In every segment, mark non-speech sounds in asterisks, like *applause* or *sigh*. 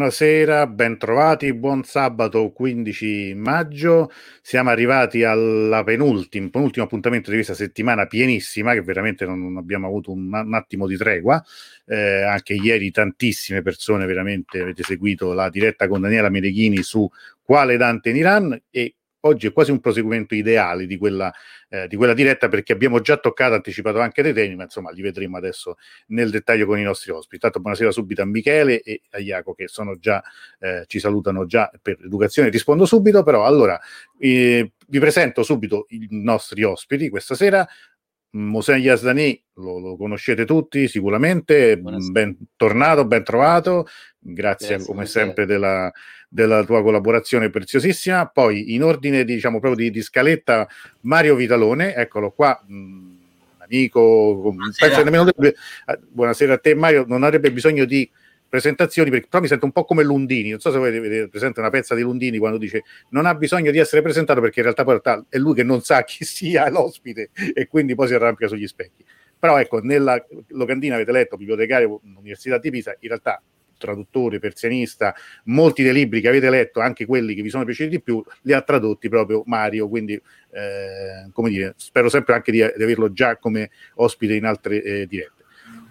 Buonasera, bentrovati, buon sabato 15 maggio. Siamo arrivati al penultimo, penultimo appuntamento di questa settimana pienissima, che veramente non, non abbiamo avuto un, un, attimo di tregua. Eh, anche ieri tantissime persone veramente avete seguito la diretta con Daniela Medeghini su quale Dante in Iran e oggi è quasi un proseguimento ideale di quella, eh, di quella diretta perché abbiamo già toccato, anticipato anche dei temi, ma insomma li vedremo adesso nel dettaglio con i nostri ospiti. Tanto buonasera subito a Michele e a Iaco che sono già, eh, ci salutano già per l'educazione, rispondo subito, però allora eh, vi presento subito i nostri ospiti questa sera. Mosen Yasdani lo, lo, conoscete tutti sicuramente, bentornato, ben trovato, grazie, grazie come sempre della, della, tua collaborazione preziosissima. Poi in ordine diciamo proprio di, di scaletta Mario Vitalone, eccolo qua. Mh, amico, buonasera. Nemmeno, buonasera a te Mario, non avrebbe bisogno di presentazioni, perché però mi sento un po' come Lundini, non so se voi vedete presente una pezza di Lundini quando dice non ha bisogno di essere presentato perché in realtà in realtà è lui che non sa chi sia l'ospite e quindi poi si arrampica sugli specchi. Però ecco, nella locandina avete letto bibliotecario Università di Pisa, in realtà traduttore, persianista, molti dei libri che avete letto, anche quelli che vi sono piaciuti di più, li ha tradotti proprio Mario, quindi eh, come dire, spero sempre anche di, di, averlo già come ospite in altre eh, dirette.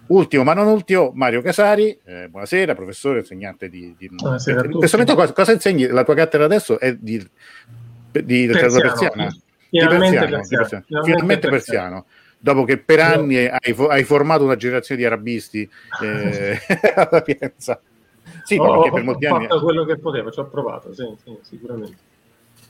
Ultimo ma non ultimo, Mario Casari, eh, buonasera, professore, insegnante di... di buonasera in questo momento cosa, cosa, insegni? La tua cattedra adesso è di, di letteratura persiana? Finalmente persiano, persiano. Finalmente, Finalmente persiano. Dopo che per anni hai, hai, formato una generazione di arabisti eh, *laughs* *laughs* alla Pienza. Sì, ho, perché per molti ho anni... fatto quello che potevo, ci ho provato, sì, sì, sicuramente.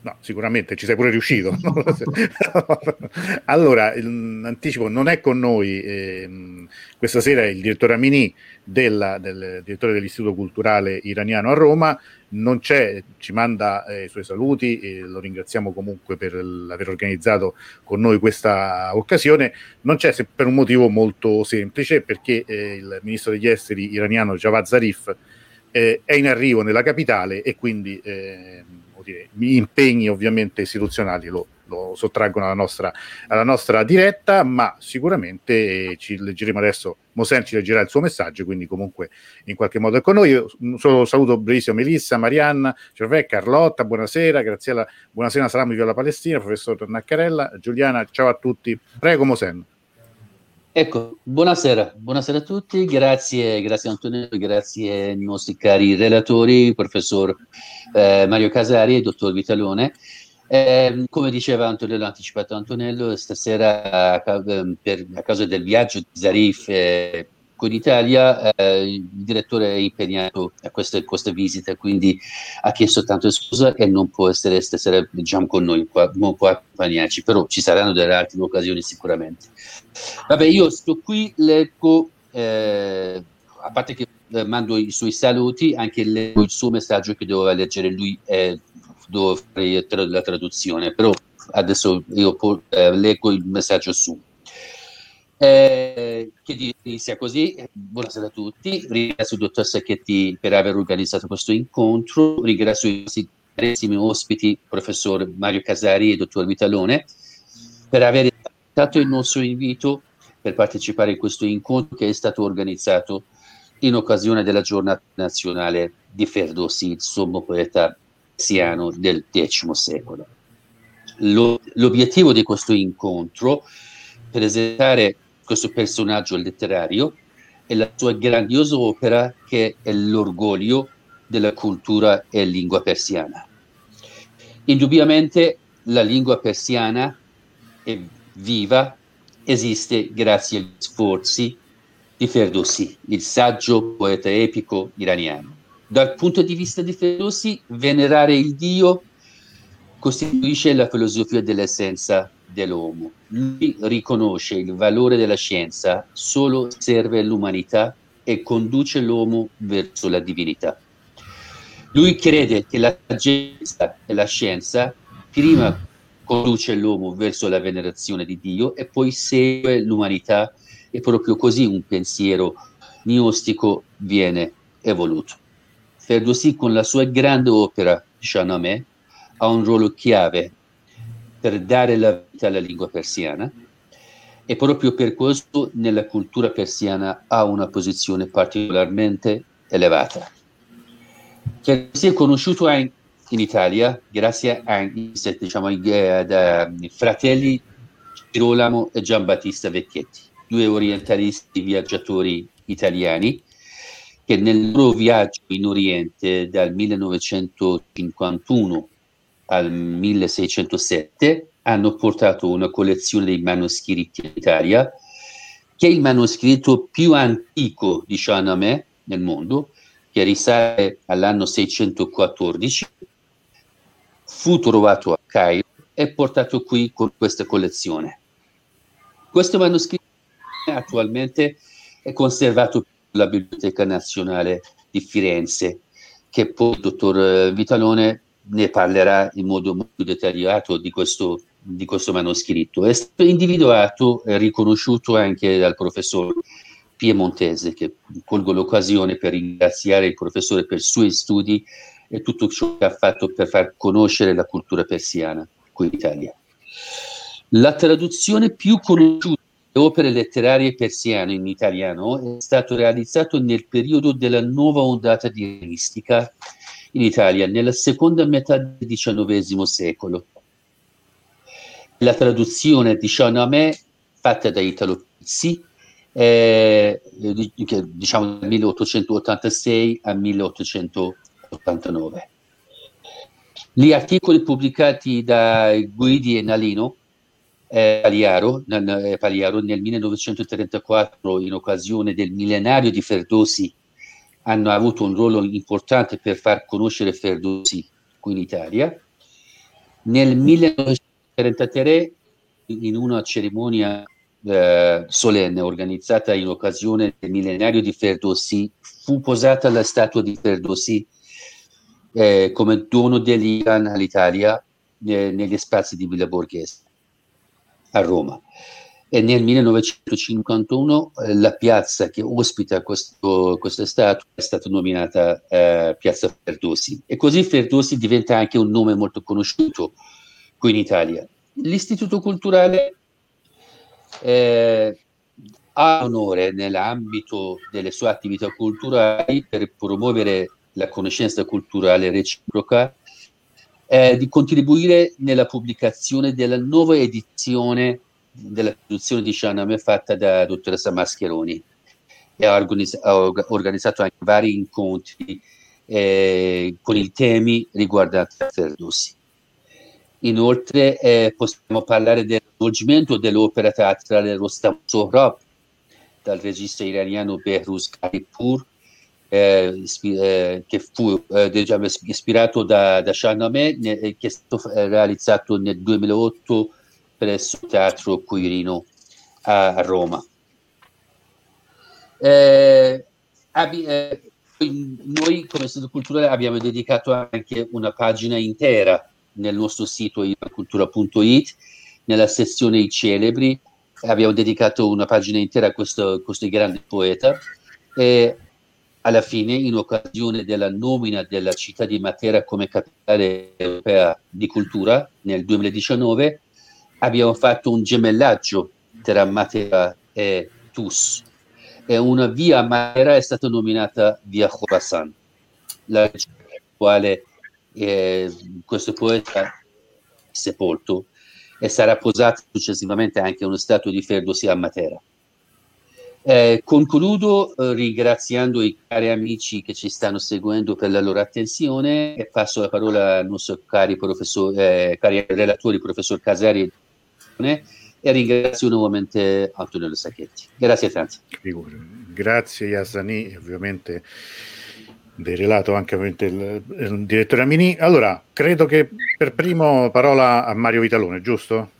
No, sicuramente ci sei pure riuscito. *laughs* allora, anticipo, non è con noi eh, questa sera il direttore Amini, della, del direttore dell'Istituto Culturale Iraniano a Roma, non c'è, ci manda eh, i suoi saluti e lo ringraziamo comunque per aver organizzato con noi questa occasione. Non c'è se per un motivo molto semplice, perché eh, il ministro degli esteri iraniano Javad Zarif eh, è in arrivo nella capitale e quindi eh, dire, impegni ovviamente istituzionali lo, lo sottraggono alla nostra, alla nostra, diretta, ma sicuramente ci leggeremo adesso, Mosen ci leggerà il suo messaggio, quindi comunque in qualche modo è con noi. Io solo saluto brevissimo Melissa, Marianna, Cervè, Carlotta, buonasera, Graziella, buonasera, Salami Viola Palestina, professor Naccarella, Giuliana, ciao a tutti. Prego Mosen. Ecco, buonasera, buonasera a tutti, grazie, grazie Antonio, grazie ai nostri cari relatori, professor eh, Mario Casari e dottor Vitalone. Eh, come diceva Antonio, l'ha anticipato Antonello, stasera per, a causa del viaggio di Zarif eh, con l'Italia, eh, il direttore è impegnato a queste, queste, visite, quindi ha chiesto tanto scusa e non può essere stasera diciamo, con noi, qua, non può accompagnarci, però ci saranno delle altre occasioni sicuramente. Vabbè, io sto qui, leggo, eh, a parte che eh, mando i suoi saluti, anche leggo il suo messaggio che doveva leggere lui, eh, devo fare la traduzione, però adesso io eh, leggo il messaggio su. Eh, che sia così, buonasera a tutti, ringrazio il dottor Sacchetti per aver organizzato questo incontro, ringrazio i nostri carissimi ospiti, professor Mario Casari e dottor Vitalone, per aver accettato il nostro invito per partecipare in questo incontro che è stato organizzato in occasione della giornata nazionale di Ferdowsi, il sommo poeta siano del X secolo. Lo, l'obiettivo di questo incontro presentare questo personaggio letterario e la sua grandiosa opera che è l'orgoglio della cultura e lingua persiana. Indubbiamente la lingua persiana è viva, esiste grazie agli sforzi di Ferdowsi, il saggio poeta epico iraniano. Dal punto di vista di Ferdowsi, venerare il Dio costituisce la filosofia dell'essenza dell'uomo. Lui riconosce il valore della scienza, solo serve l'umanità e conduce l'uomo verso la divinità. Lui crede che la saggezza e la scienza prima conduce l'uomo verso la venerazione di Dio e poi segue l'umanità e proprio così un pensiero gnostico viene evoluto. Ferdowsi con la sua grande opera Shahnameh ha un ruolo chiave per dare la vita alla lingua persiana e proprio per questo nella cultura persiana ha una posizione particolarmente elevata. che si è conosciuto in, in Italia grazie diciamo, ai, fratelli Girolamo e Giambattista Vecchietti, due orientalisti viaggiatori italiani che nel loro viaggio in Oriente dal 1951 al 1607 hanno portato una collezione di manoscritti in Italia, che è il manoscritto più antico di Shahnameh nel mondo, che risale all'anno 614, fu trovato a Cairo e portato qui con questa collezione. Questo manoscritto attualmente è conservato alla Biblioteca Nazionale di Firenze, che poi il dottor Vitalone ne parlerà in modo molto dettagliato di questo, di questo manoscritto. È stato individuato e riconosciuto anche dal professor piemontese, che colgo l'occasione per ringraziare il professore per i suoi studi e tutto ciò che ha fatto per far conoscere la cultura persiana qui in Italia. La traduzione più conosciuta opere letterarie persiane in italiano è stato realizzato nel periodo della nuova ondata eh, dal 1886 al 1889. Gli articoli pubblicati da Guidi Nalino Pagliaro, eh, Pagliaro nel 1934 in occasione del millenario di Ferdosi hanno avuto un ruolo importante per far conoscere Ferdosi qui in Italia. Nel 1933, in una cerimonia eh, solenne organizzata in occasione del millenario di Ferdosi, fu posata la statua di Ferdosi eh, come dono dell'Iran all'Italia eh, negli spazi di Villa Borghese a Roma e nel 1951 eh, la piazza che ospita questo, questa statua è stata nominata eh, Piazza Ferdosi e così Ferdosi diventa anche un nome molto conosciuto qui in Italia. L'Istituto Culturale eh, ha onore nell'ambito delle sue attività culturali per promuovere la conoscenza culturale reciproca eh, di contribuire nella pubblicazione della nuova edizione della produzione di Shahnameh fatta da dottoressa Mascheroni e ha, organizz- ha organizzato anche vari incontri eh, con i temi riguardanti Ferdowsi. Inoltre eh, possiamo parlare del svolgimento dell'opera teatrale Rostam Sohrab dal regista iraniano Behruz Karipur eh, eh, che fu eh, diciamo, ispirato da, da Shahnameh che è stato eh, realizzato nel 2008 presso il Teatro Quirino a, a Roma. Eh, abbi, eh, noi come Istituto Culturale abbiamo dedicato anche una pagina intera nel nostro sito cultura.it nella sezione I celebri abbiamo dedicato una pagina intera a questo, questo grande poeta e alla fine in occasione della nomina della città di Matera come capitale europea di cultura nel 2019 abbiamo fatto un gemellaggio tra Matera e Tus e una via Matera è stata nominata via Khorasan, la quale eh, questo poeta è sepolto e sarà posato successivamente anche uno stato di Ferdosi a Matera. Eh, concludo eh, ringraziando i cari amici che ci stanno seguendo per la loro attenzione e passo la parola al nostro cari, eh, cari relatori, professor Casari e ringrazio nuovamente Antonio Sacchetti. Grazie tanto. Grazie Yasani, ovviamente derelato anche ovviamente il, il, direttore Amini. Allora, credo che per primo parola a Mario Vitalone, giusto?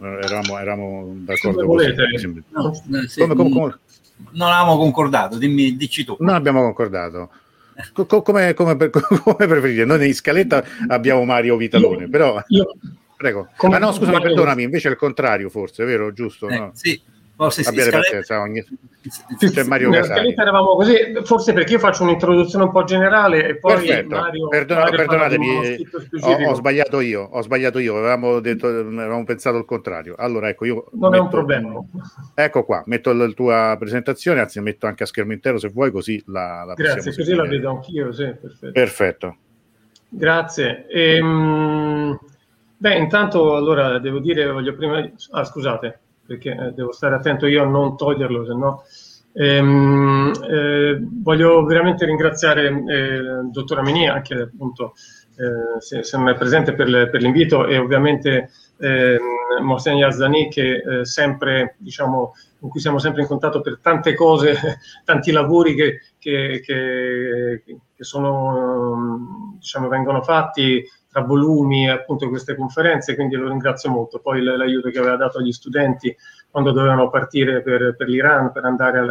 Eravamo, eravamo d'accordo con no, sì, come, come, come? Non avevamo concordato, dimmi, dici tu. Non abbiamo concordato. come, come, *laughs* come, preferite? Noi in scaletta abbiamo Mario Vitalone, però... Io, Prego. Come ah no, scusami, perdonami, invece è il contrario forse, vero? Giusto? Eh, no? Sì. Forse Abbiate pazienza, ogni... c'è Mario Casali. eravamo così, forse perché io faccio un'introduzione un po' generale e poi Perfetto. Mario, Perdona, Mario perdonatemi, ho, ho, sbagliato io, ho sbagliato io, avevamo, detto, avevamo pensato il contrario. Allora, ecco, io non metto, è un problema. Ecco qua, metto la tua presentazione, anzi metto anche a schermo intero se vuoi, così la, la Grazie, così la vedo anch'io, sì, perfetto. perfetto. Grazie. Ehm, beh, intanto allora devo dire, voglio prima... Ah, scusate perché eh, devo stare attento io a non toglierlo, se no. Ehm, eh, voglio veramente ringraziare eh, il dottor Amini, anche appunto eh, se, se, non è presente per, le, per l'invito, e ovviamente eh, Mohsen Yazdani che eh, sempre, diciamo, con cui siamo sempre in contatto per tante cose, *laughs* tanti lavori che, che, che, che sono, diciamo, vengono fatti tra volumi appunto queste conferenze, quindi lo ringrazio molto. Poi l'aiuto che aveva dato agli studenti quando dovevano partire per, per l'Iran, per andare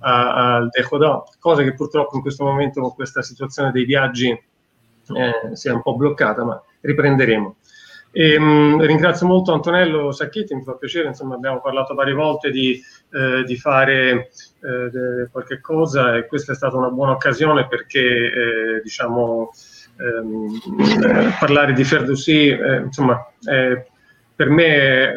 al Dehodà, cosa che purtroppo in questo momento con questa situazione dei viaggi eh, si è un po' bloccata, ma riprenderemo. E, mh, mm, ringrazio molto Antonello Sacchetti, mi fa piacere, insomma abbiamo parlato varie volte di, eh, di fare eh, qualche cosa e questa è stata una buona occasione perché eh, diciamo ehm, eh, parlare di Ferdowsi, eh, insomma, eh, per me è,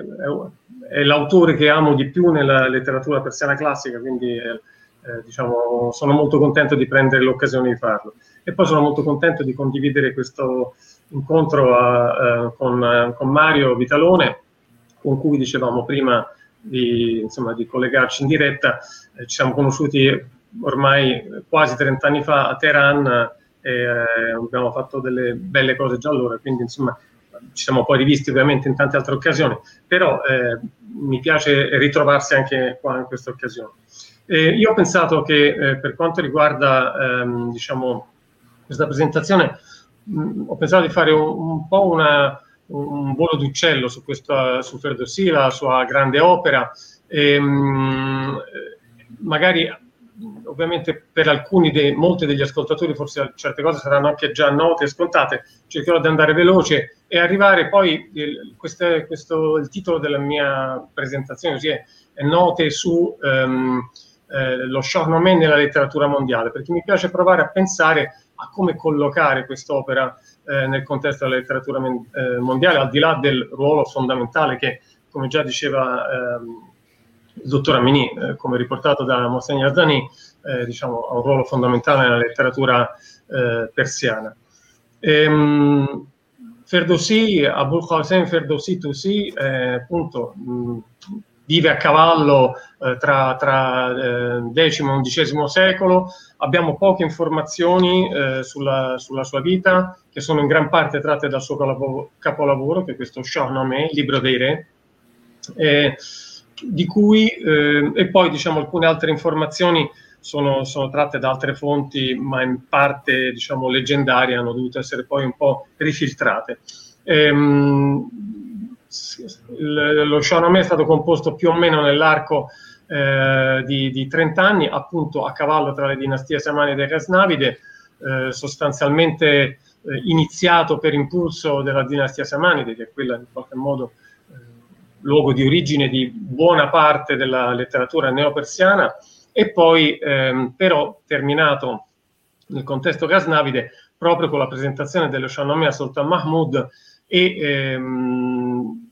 è, l'autore che amo di più nella letteratura persiana classica, quindi eh, eh, diciamo, sono molto contento di prendere l'occasione di farlo. E poi sono molto contento di condividere questo incontro a, eh, con, con, Mario Vitalone, con cui dicevamo prima di, insomma, di collegarci in diretta. ci siamo conosciuti ormai quasi 30 anni fa a Teheran eh, abbiamo fatto delle belle cose già allora, quindi insomma ci siamo poi rivisti ovviamente in tante altre occasioni, però eh, mi piace ritrovarsi anche qua in questa occasione. Eh, io ho pensato che eh, per quanto riguarda ehm, diciamo, questa presentazione, mh, ho pensato di fare un, un po' una, un volo d'uccello su, questa, su Ferdowsi, la sua grande opera, e, mh, magari ovviamente per alcuni, dei, molti degli ascoltatori forse certe cose saranno anche già note e scontate, cercherò di andare veloce e arrivare poi, il, queste, questo, il titolo della mia presentazione così è, è note su um, eh, lo Shahnameh nella letteratura mondiale, perché mi piace provare a pensare a come collocare quest'opera eh, nel contesto della letteratura eh, mondiale, al di là del ruolo fondamentale che, come già diceva... Ehm, il dottor Amini, eh, come riportato da Monsegna Arzani, eh, diciamo, ha un ruolo fondamentale nella letteratura eh, persiana. Ehm, Ferdowsi, Abul Qasim Ferdowsi Tusi, eh, appunto, mh, vive a cavallo eh, tra, tra X e XI secolo, abbiamo poche informazioni eh, sulla, sulla, sua vita, che sono in gran parte tratte dal suo capolavoro, che è questo Shahnameh, il libro dei re, di cui, eh, e poi diciamo alcune altre informazioni sono, sono, tratte da altre fonti, ma in parte diciamo leggendarie, hanno dovuto essere poi un po' rifiltrate. Ehm, lo Shahnameh è stato composto più o meno nell'arco eh, di, di, 30 anni, appunto a cavallo tra le dinastie Samanide e Ghaznavide, eh, sostanzialmente eh, iniziato per impulso della dinastia Samanide, che è quella in qualche modo luogo di origine di buona parte della letteratura neopersiana, e poi ehm, però terminato nel contesto Ghaznavide proprio con la presentazione dello Shahnameh a Sultan Mahmud e ehm,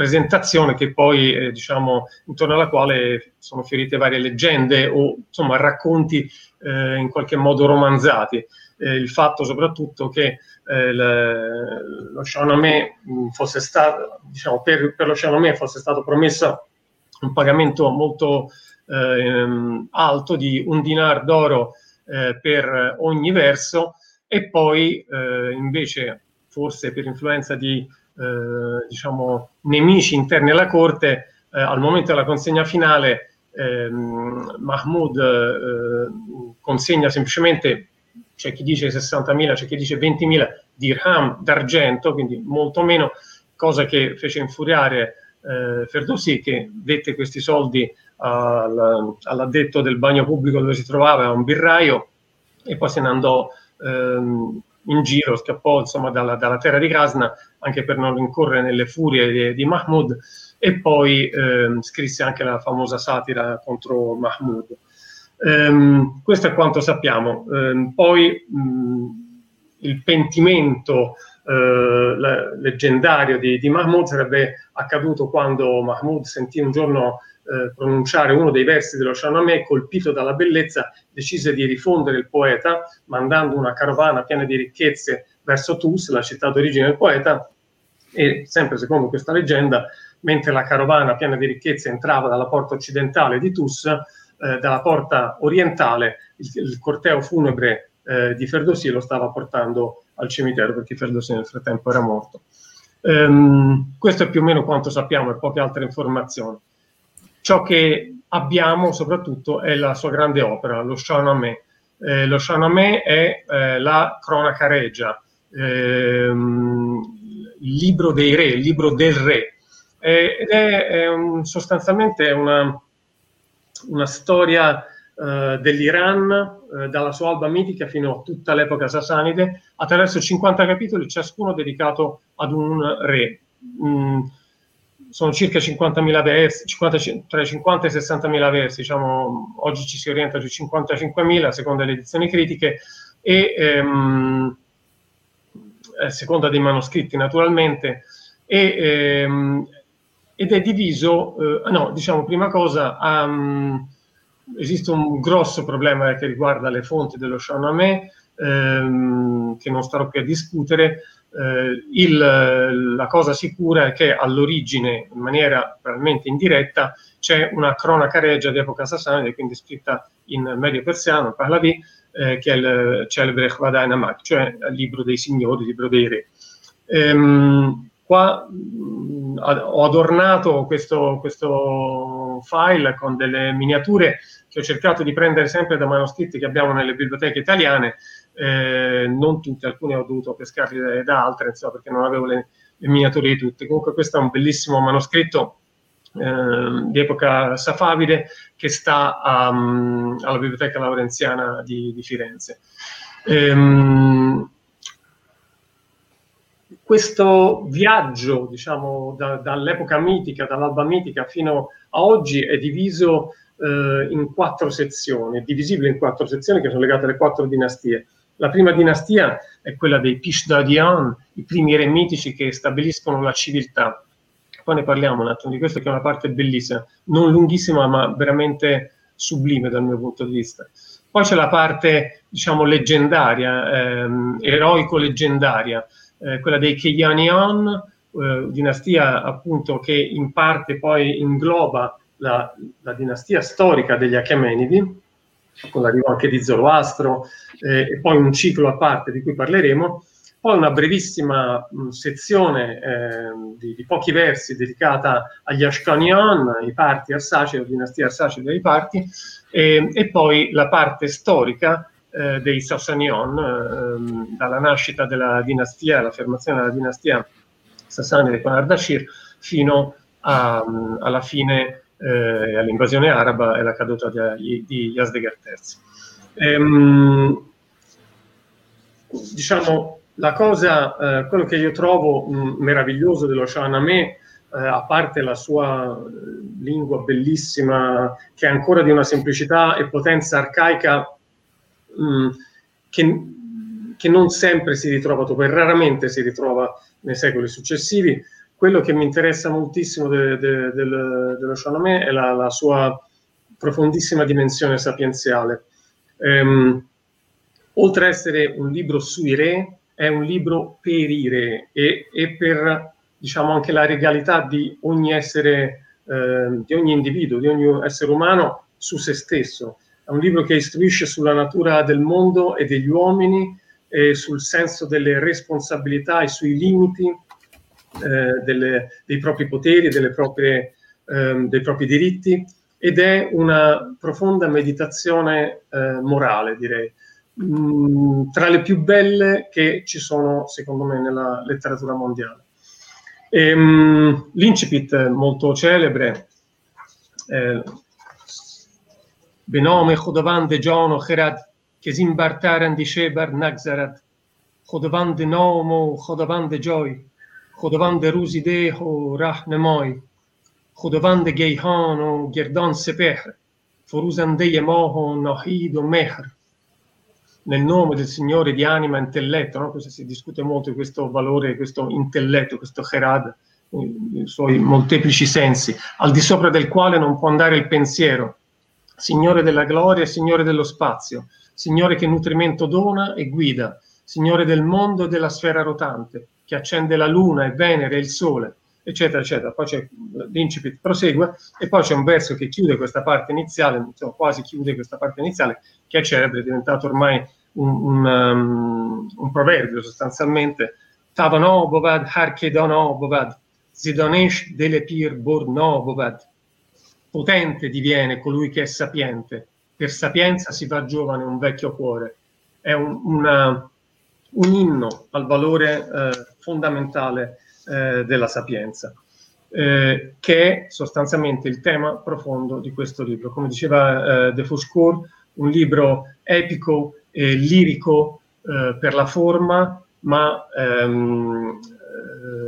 presentazione che poi, eh, diciamo, intorno alla quale sono fiorite varie leggende o insomma racconti eh, in qualche modo romanzati. Eh, il fatto soprattutto che eh, lo fosse stato, diciamo, per, per lo Shahnameh fosse stato promesso un pagamento molto eh, alto di un dinar d'oro eh, per ogni verso e poi eh, invece forse per influenza di eh, diciamo, nemici interni alla corte eh, al momento della consegna finale ehm, Mahmoud eh, consegna semplicemente c'è chi dice 60.000, c'è chi dice 20.000 dirham d'argento, quindi molto meno, cosa che fece infuriare eh, Ferdowsi che dette questi soldi al, all'addetto del bagno pubblico dove si trovava, a un birraio, e poi se ne andò ehm, in giro, scappò insomma dalla, dalla terra di Krasna anche per non incorrere nelle furie di, di Mahmoud e poi eh, scrisse anche la famosa satira contro Mahmoud. Um, questo è quanto sappiamo. Um, poi um, il pentimento la, leggendario di, di, Mahmoud sarebbe accaduto quando Mahmoud sentì un giorno uh, pronunciare uno dei versi dello Shahnameh, colpito dalla bellezza, decise di rifondere il poeta, mandando una carovana piena di ricchezze verso Tus, la città d'origine del poeta, e sempre secondo questa leggenda, mentre la carovana piena di ricchezze entrava dalla porta occidentale di Tus, eh, dalla porta orientale il, il corteo funebre eh, di Ferdowsi lo stava portando al cimitero perché Ferdowsi nel frattempo era morto. Um, questo è più o meno quanto sappiamo e poche altre informazioni. Ciò che abbiamo soprattutto è la sua grande opera, lo Shahnameh. Eh, lo Shahnameh è eh, la cronaca regia, ehm, il libro dei re, il libro del re, eh, ed è, è un, sostanzialmente una, una storia eh, dell'Iran eh, dalla sua alba mitica fino a tutta l'epoca sasanide attraverso 50 capitoli, ciascuno dedicato ad un re. Mm, sono circa 50.000 versi, 50, tra i 50 e i 60.000 versi, diciamo, oggi ci si orienta sui 55.000 secondo le edizioni critiche e ehm, a seconda dei manoscritti naturalmente e, ehm, ed è diviso, eh, no, diciamo prima cosa, um, esiste un grosso problema che riguarda le fonti dello Shahnameh, ehm, che non starò qui a discutere. Eh, il, la cosa sicura è che all'origine, in maniera probabilmente indiretta, c'è una cronaca regia di epoca sassanide, quindi scritta in medio persiano, Pahlavi, eh, che è il celebre Khwadai Namak, cioè il libro dei signori, il libro dei re. Ehm, Qua mh, ho adornato questo, questo file con delle miniature che ho cercato di prendere sempre da manoscritti che abbiamo nelle biblioteche italiane, eh, non tutte, alcune ho dovuto pescarle da altre, insomma, perché non avevo le, le, miniature di tutte. Comunque questo è un bellissimo manoscritto eh, di epoca safavide che sta a, um, alla Biblioteca Laurenziana di, di Firenze. Ehm, questo viaggio, diciamo, da, dall'epoca mitica, dall'alba mitica fino a oggi è diviso eh, in quattro sezioni, è divisibile in quattro sezioni che sono legate alle quattro dinastie. La prima dinastia è quella dei Pishdadian, i primi re mitici che stabiliscono la civiltà. Poi ne parliamo un attimo di questo, che è una parte bellissima, non lunghissima, ma veramente sublime dal mio punto di vista. Poi c'è la parte, diciamo, leggendaria, ehm, eroico-leggendaria, eh, quella dei Keyanian, eh, dinastia appunto che in parte poi ingloba la, la dinastia storica degli Achamenidi, con l'arrivo anche di Zoroastro, eh, e poi un ciclo a parte di cui parleremo, poi una brevissima mh, sezione eh, di, di, pochi versi dedicata agli Ashkanian, i parti Arsacidi, la dinastia Arsacida dei parti, e, e poi la parte storica eh, dei Sassanion, eh, dalla nascita della dinastia, l'affermazione della dinastia sassanide con Ardashir, fino a, alla fine, eh, all'invasione araba e alla caduta di, di Yazdegerd III. Ehm, diciamo, la cosa, eh, quello che io trovo mh, meraviglioso dello Shahnameh, eh, a parte la sua eh, lingua bellissima, che è ancora di una semplicità e potenza arcaica mh, che, che, non sempre si ritrova raramente si ritrova nei secoli successivi. Quello che mi interessa moltissimo de, de, de, dello Chalamet è la, la, sua profondissima dimensione sapienziale. Ehm, oltre ad essere un libro sui re, è un libro per i re e, e per diciamo anche la regalità di ogni essere, eh, di ogni individuo, di ogni essere umano su se stesso. È un libro che istruisce sulla natura del mondo e degli uomini, e sul senso delle responsabilità e sui limiti eh, delle, dei propri poteri, proprie, eh, dei propri diritti ed è una profonda meditazione eh, morale, direi, mh, tra le più belle che ci sono, secondo me, nella letteratura mondiale. E, mh, l'incipit molto celebre, Benome Chodovan de Giono Cherad Chesimbartaran di Shebar Nagzarat, Chodavan de Nomo, Chodavan de Joy, خداوند جای خداوند روزی ده و رهنمای خداوند گیهان و گردان سپهر فروزنده ماه و نahid o mehr nel nome del Signore di anima e intelletto, no? questo si discute molto di questo valore, questo intelletto, questo Herad, i suoi molteplici sensi, al di sopra del quale non può andare il pensiero, Signore della gloria e Signore dello spazio, Signore che nutrimento dona e guida, Signore del mondo e della sfera rotante, che accende la luna e Venere e il sole, eccetera, eccetera. Poi c'è l'incipit prosegue e poi c'è un verso che chiude questa parte iniziale, insomma, quasi chiude questa parte iniziale, che è celebre, è diventato ormai un, un, um, un proverbio sostanzialmente. Tavano bovad, zidonesh delepir borno. Potente diviene colui che è sapiente, per sapienza si fa giovane un vecchio cuore. È un, una, un inno al valore eh, fondamentale eh, della sapienza, eh, che è sostanzialmente il tema profondo di questo libro. Come diceva eh, De Foucault, un libro epico e lirico eh, per la forma, ma ehm,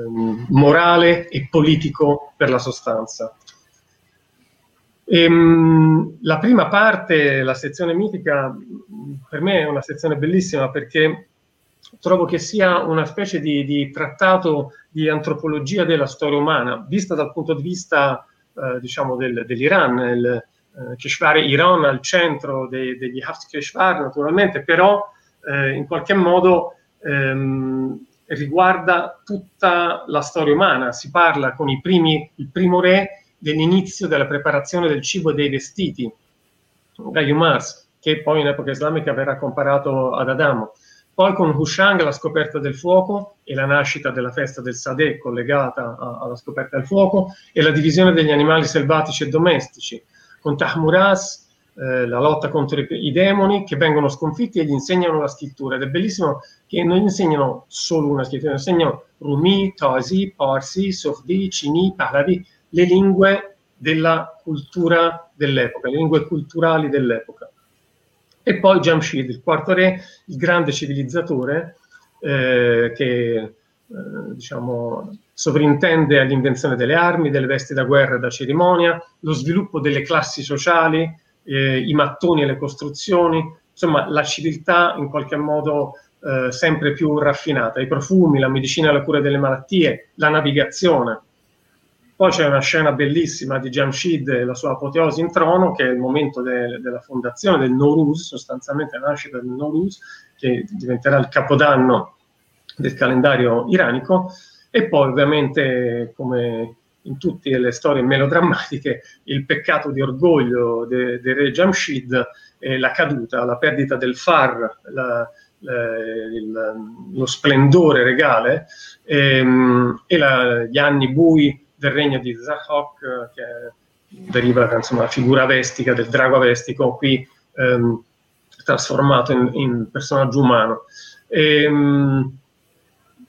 ehm, morale e politico per la sostanza. Ehm, la prima parte, la sezione mitica, per me è una sezione bellissima perché trovo che sia una specie di, di trattato di antropologia della storia umana, vista dal punto di vista eh, diciamo del, dell'Iran, il eh, Keshvar Iran al centro dei, degli Haft Keshvar naturalmente, però eh, in qualche modo ehm, riguarda tutta la storia umana, si parla con primi, il primo re dell'inizio della preparazione del cibo e dei vestiti, Gaiu Mars, che poi in epoca islamica verrà comparato ad Adamo. Poi con Hushang la scoperta del fuoco e la nascita della festa del Sadeh collegata a, alla scoperta del fuoco e la divisione degli animali selvatici e domestici. Con Tahmuras eh, la lotta contro i demoni che vengono sconfitti e gli insegnano la scrittura. Ed è bellissimo che non gli insegnano solo una scrittura, insegnano Rumi, Tosi, Parsi, Sofdi, Cini, Pahlavi, le lingue della cultura dell'epoca, le lingue culturali dell'epoca. E poi Jamshid, il quarto re, il grande civilizzatore eh, che eh, diciamo, sovrintende all'invenzione delle armi, delle vesti da guerra e da cerimonia, lo sviluppo delle classi sociali, eh, i mattoni e le costruzioni, insomma la civiltà in qualche modo eh, sempre più raffinata, i profumi, la medicina e la cura delle malattie, la navigazione. Poi c'è una scena bellissima di Jamshid e la sua apoteosi in trono, che è il momento de- della fondazione del Nowruz, sostanzialmente la nascita del Nowruz, che diventerà il capodanno del calendario iranico, e poi ovviamente, come in tutte le storie melodrammatiche, il peccato di orgoglio del de re Jamshid è la caduta, la perdita del far, la, la, il, lo splendore regale ehm, e la, gli anni bui del regno di Zahok, eh, che deriva dalla figura vestica del drago avestico, qui ehm, trasformato in, in, personaggio umano. E, ehm,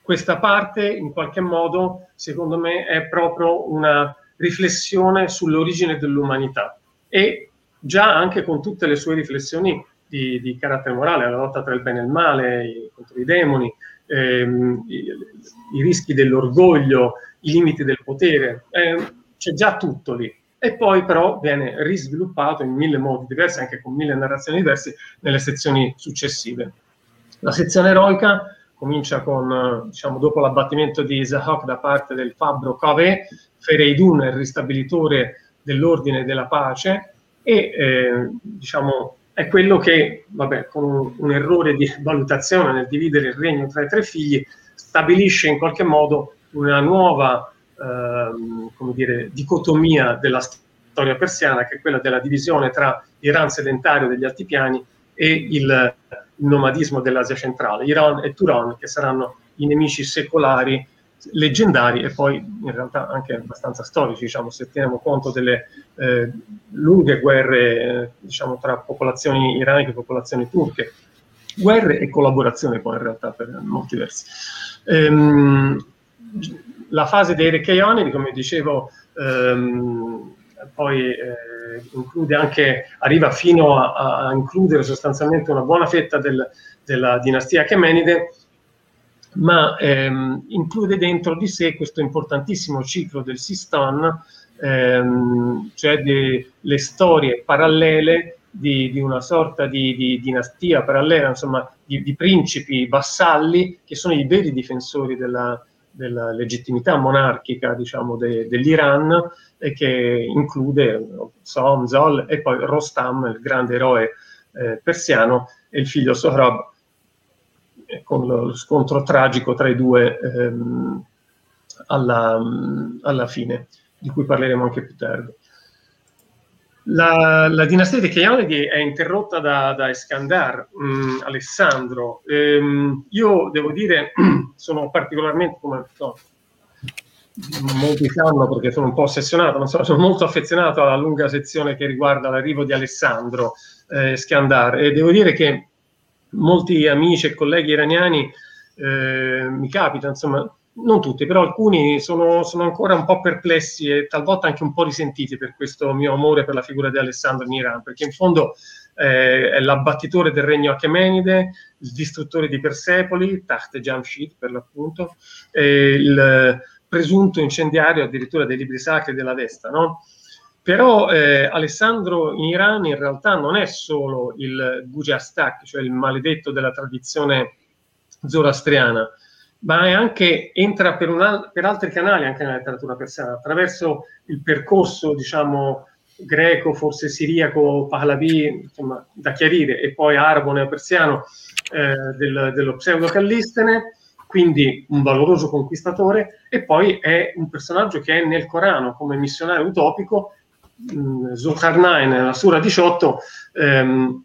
questa parte, in qualche modo, secondo me, è proprio una riflessione sull'origine dell'umanità e già anche con tutte le sue riflessioni di, di carattere morale, la lotta tra il bene e il male, contro i demoni, ehm, i, i rischi dell'orgoglio, i limiti del potere, eh, c'è già tutto lì. E poi però viene risviluppato in mille modi diversi, anche con mille narrazioni diverse, nelle sezioni successive. La sezione eroica comincia con, diciamo, dopo l'abbattimento di Zahok da parte del fabbro Kaveh, Fereidun, il ristabilitore dell'ordine e della pace, e eh, diciamo, è quello che, vabbè, con un, un, errore di valutazione nel dividere il regno tra i tre figli, stabilisce in qualche modo una nuova ehm, dire, dicotomia della storia persiana, che è quella della divisione tra l'Iran sedentario degli altipiani e il, il nomadismo dell'Asia centrale, Iran e Turan, che saranno i nemici secolari leggendari e poi in realtà anche abbastanza storici, diciamo, se teniamo conto delle eh, lunghe guerre eh, diciamo, tra popolazioni iraniche e popolazioni turche, guerre e collaborazione poi in realtà per molti versi. Ehm, la fase dei Reccheioni, come dicevo, ehm, poi eh, include anche, arriva fino a, a, includere sostanzialmente una buona fetta del, della dinastia Achemenide ma ehm, include dentro di sé questo importantissimo ciclo del Sistan, ehm, cioè le storie parallele di, di una sorta di, di, dinastia parallela, insomma, di, di, principi vassalli che sono i veri difensori della, della legittimità monarchica diciamo, de, dell'Iran e che include Som, Zol e poi Rostam, il grande eroe eh, persiano, e il figlio Sohrab, eh, con lo scontro tragico tra i due ehm, alla, alla fine, di cui parleremo anche più tardi. La, la, dinastia dei Cheianidi è interrotta da, da Iskandar, mh, mm, Alessandro. Ehm, io devo dire, *clears throat* sono particolarmente, come so, molti sanno perché sono un po' ossessionato, so, sono *laughs* molto affezionato alla lunga sezione che riguarda l'arrivo di Alessandro eh, Iskandar e devo dire che molti amici e colleghi iraniani eh, mi capita, insomma, non tutti, però alcuni sono, sono, ancora un po' perplessi e talvolta anche un po' risentiti per questo mio amore per la figura di Alessandro in Iran, perché in fondo eh, l'abbattitore del regno Achemenide, il distruttore di Persepoli, Taht Jamshid per l'appunto, il presunto incendiario addirittura dei libri sacri della Vesta, no? Però eh, Alessandro in Iran in realtà non è solo il Gujastak, cioè il maledetto della tradizione zoroastriana, ma anche, entra per, al- per, altri canali anche nella letteratura persiana, attraverso il percorso, diciamo, greco, forse siriaco, Pahlavi, insomma, da chiarire, e poi arabo neopersiano eh, del, dello pseudo-Callistene, quindi un valoroso conquistatore, e poi è un personaggio che è nel Corano come missionario utopico, mm, Zulkarnain, nella Sura 18, ehm,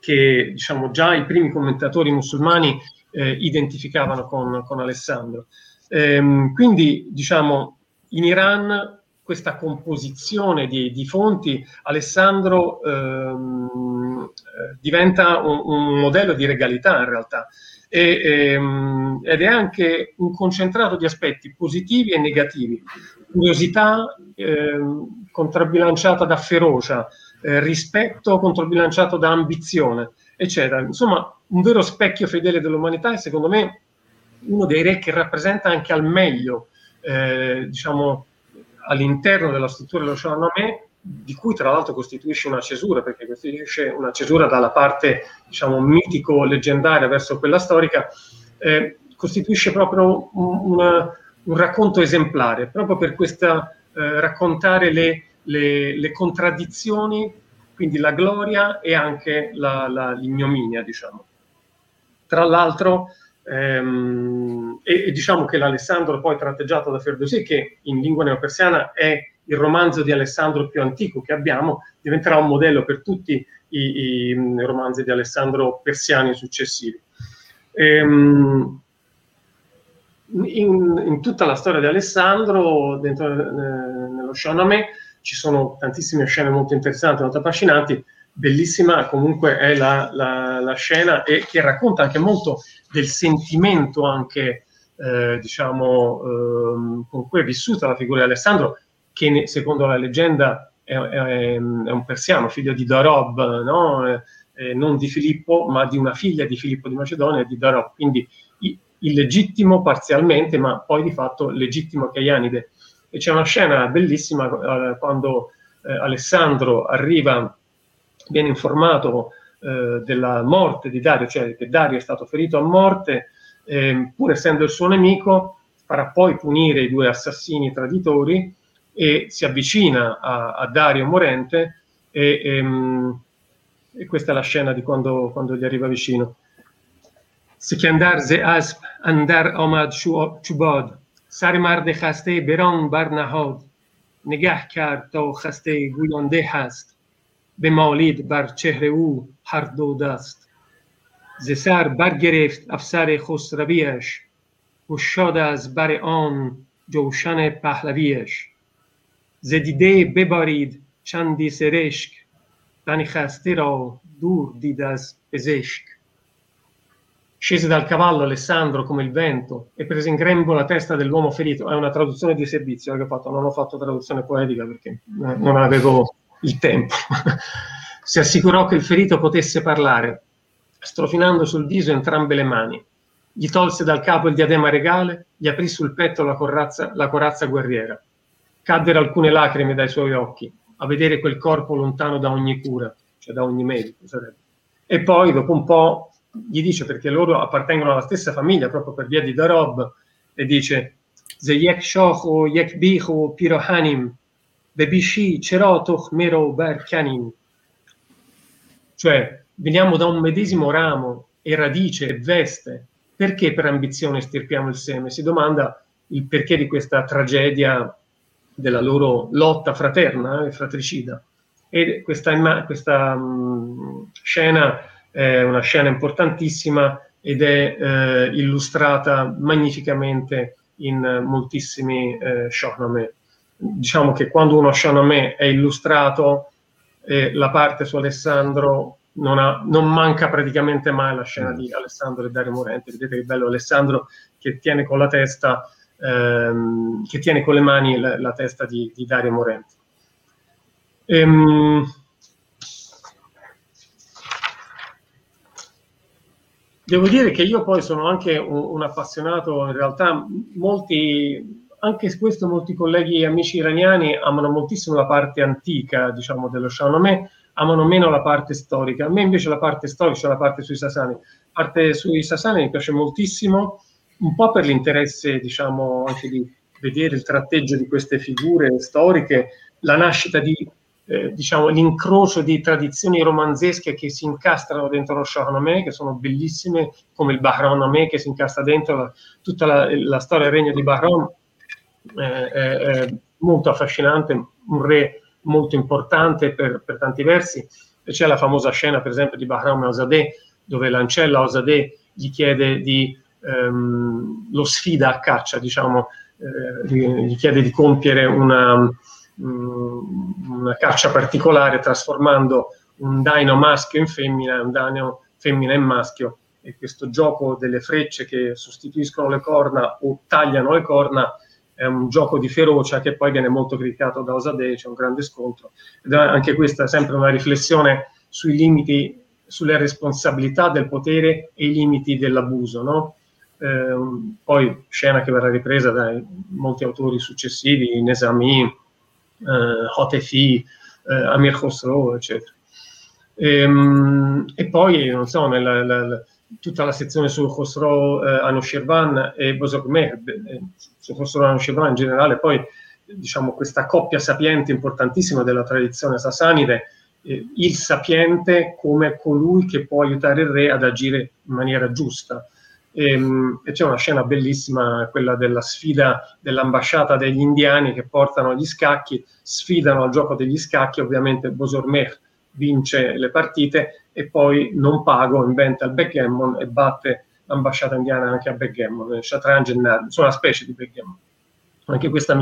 che diciamo già i primi commentatori musulmani eh, identificavano con, con Alessandro. Ehm, quindi, diciamo, in Iran questa composizione di, di fonti, Alessandro ehm, eh, diventa un, un, modello di regalità in realtà. E, ehm, ed è anche un concentrato di aspetti positivi e negativi, curiosità ehm, contrabbilanciata da ferocia, eh, rispetto controbilanciato da ambizione, eccetera. Insomma, un vero specchio fedele dell'umanità e secondo me uno dei re che rappresenta anche al meglio, eh, diciamo, all'interno della struttura dello Shahnameh, di cui tra l'altro costituisce una cesura, perché costituisce una cesura dalla parte, diciamo, mitico-leggendaria verso quella storica, eh, costituisce proprio un, una, un, racconto esemplare, proprio per questa, eh, raccontare le, le, le contraddizioni quindi la gloria e anche la, la, l'ignominia, diciamo. Tra l'altro, ehm, e, e, diciamo che l'Alessandro poi tratteggiato da Ferdowsi, che in lingua neopersiana è il romanzo di Alessandro più antico che abbiamo, diventerà un modello per tutti i, i romanzi di Alessandro persiani successivi. Ehm, in, in, tutta la storia di Alessandro, dentro, eh, nello Shahnameh, ci sono tantissime scene molto interessanti, molto affascinanti. Bellissima comunque è la, la, la scena e che racconta anche molto del sentimento anche, eh, diciamo, eh, con cui è vissuta la figura di Alessandro, che ne, secondo la leggenda è, è, è, un persiano, figlio di Darob, no? eh, non di Filippo, ma di una figlia di Filippo di Macedonia, di Darob, quindi illegittimo parzialmente, ma poi di fatto legittimo Cheianide e c'è una scena bellissima eh, quando eh, Alessandro arriva, viene informato eh, della morte di Dario, cioè che Dario è stato ferito a morte, eh, pur essendo il suo nemico, farà poi punire i due assassini traditori e si avvicina a, a Dario morente e, e, e, questa è la scena di quando, quando gli arriva vicino. Si chiandar ze asp andar omad chubad sar de khaste beron barnahod, negah kard ta khaste guyanده hast. مالید بر چهره او هر دو دست ز سر برگرفت افسر خسرویش و شاد از بر آن جوشن پهلویش ز دیده ببارید چندی سرشک تن خسته را دور دید از پزشک Scese dal cavallo Alessandro come il vento e prese in grembo la testa dell'uomo ferito. È una traduzione di servizio che ho fatto, non ho fatto traduzione poetica perché non avevo il tempo. *laughs* si assicurò che il ferito potesse parlare, strofinando sul viso entrambe le mani. gli tolse dal capo il diadema regale, gli aprì sul petto la corazza, la corazza guerriera. Caddero alcune lacrime dai suoi occhi a vedere quel corpo lontano da ogni cura, cioè da ogni medico. Sarebbe. E poi, dopo un po', gli dice, perché loro appartengono alla stessa famiglia, proprio per via di Darob, e dice Ze yek shochu yek bichu pirohanim, bebishi cerotuch mero berkanim. Cioè, veniamo da un medesimo ramo e radice e veste, perché per ambizione stirpiamo il seme? Si domanda il perché di questa tragedia della loro lotta fraterna e fratricida. E questa, questa um, scena è una scena importantissima ed è eh, illustrata magnificamente in moltissimi eh, Shahnameh. Diciamo che quando uno Shahnameh è illustrato, eh, la parte su Alessandro non, ha, non, manca praticamente mai la scena mm. di Alessandro e Dario Morente. Vedete che bello Alessandro che tiene con la testa, ehm, che tiene con le mani la, la testa di, di, Dario Morente. Ehm, devo dire che io poi sono anche un, un appassionato, in realtà molti anche questo molti colleghi e amici iraniani amano moltissimo la parte antica, diciamo, dello Shahnameh, amano meno la parte storica. A me invece la parte storica, cioè la parte sui Sasani, parte sui Sasani mi piace moltissimo, un po' per l'interesse, diciamo, anche di vedere il tratteggio di queste figure storiche, la nascita di, eh, diciamo, l'incrocio di tradizioni romanzesche che si incastrano dentro lo Shahnameh, che sono bellissime, come il Bahrawnameh che si incastra dentro la, tutta la, la, storia del regno di Bahrain, eh, molto affascinante, un re molto importante per, per tanti versi. C'è la famosa scena, per esempio, di Bahram Osadeh, dove l'ancella Osadeh gli chiede di ehm, lo sfida a caccia, diciamo, eh, gli chiede di compiere una, um, una caccia particolare trasformando un daino maschio in femmina un daino femmina in maschio e questo gioco delle frecce che sostituiscono le corna o tagliano le corna è un gioco di ferocia che poi viene molto criticato da Osadeh, c'è un grande scontro. Ed anche questa è sempre una riflessione sui limiti, sulle responsabilità del potere e i limiti dell'abuso, no? eh, poi scena che verrà ripresa da molti autori successivi, Nesami, eh, Hotefi, eh, Amir Khosrow, eccetera. E, ehm, e poi, non so, nella, nella, tutta la sezione su Khosrow eh, Anushirvan e Bosogmeh, eh, su Khosrow Anushirvan in generale, poi diciamo questa coppia sapiente importantissima della tradizione sasanide, eh, il sapiente come colui che può aiutare il re ad agire in maniera giusta. E, ehm, e c'è una scena bellissima, quella della sfida dell'ambasciata degli indiani che portano gli scacchi, sfidano al gioco degli scacchi, ovviamente Bosormeh vince le partite e poi non pago inventa il backgammon e batte l'ambasciata indiana anche a backgammon, il Shatranj sono una specie di backgammon. Anche questa,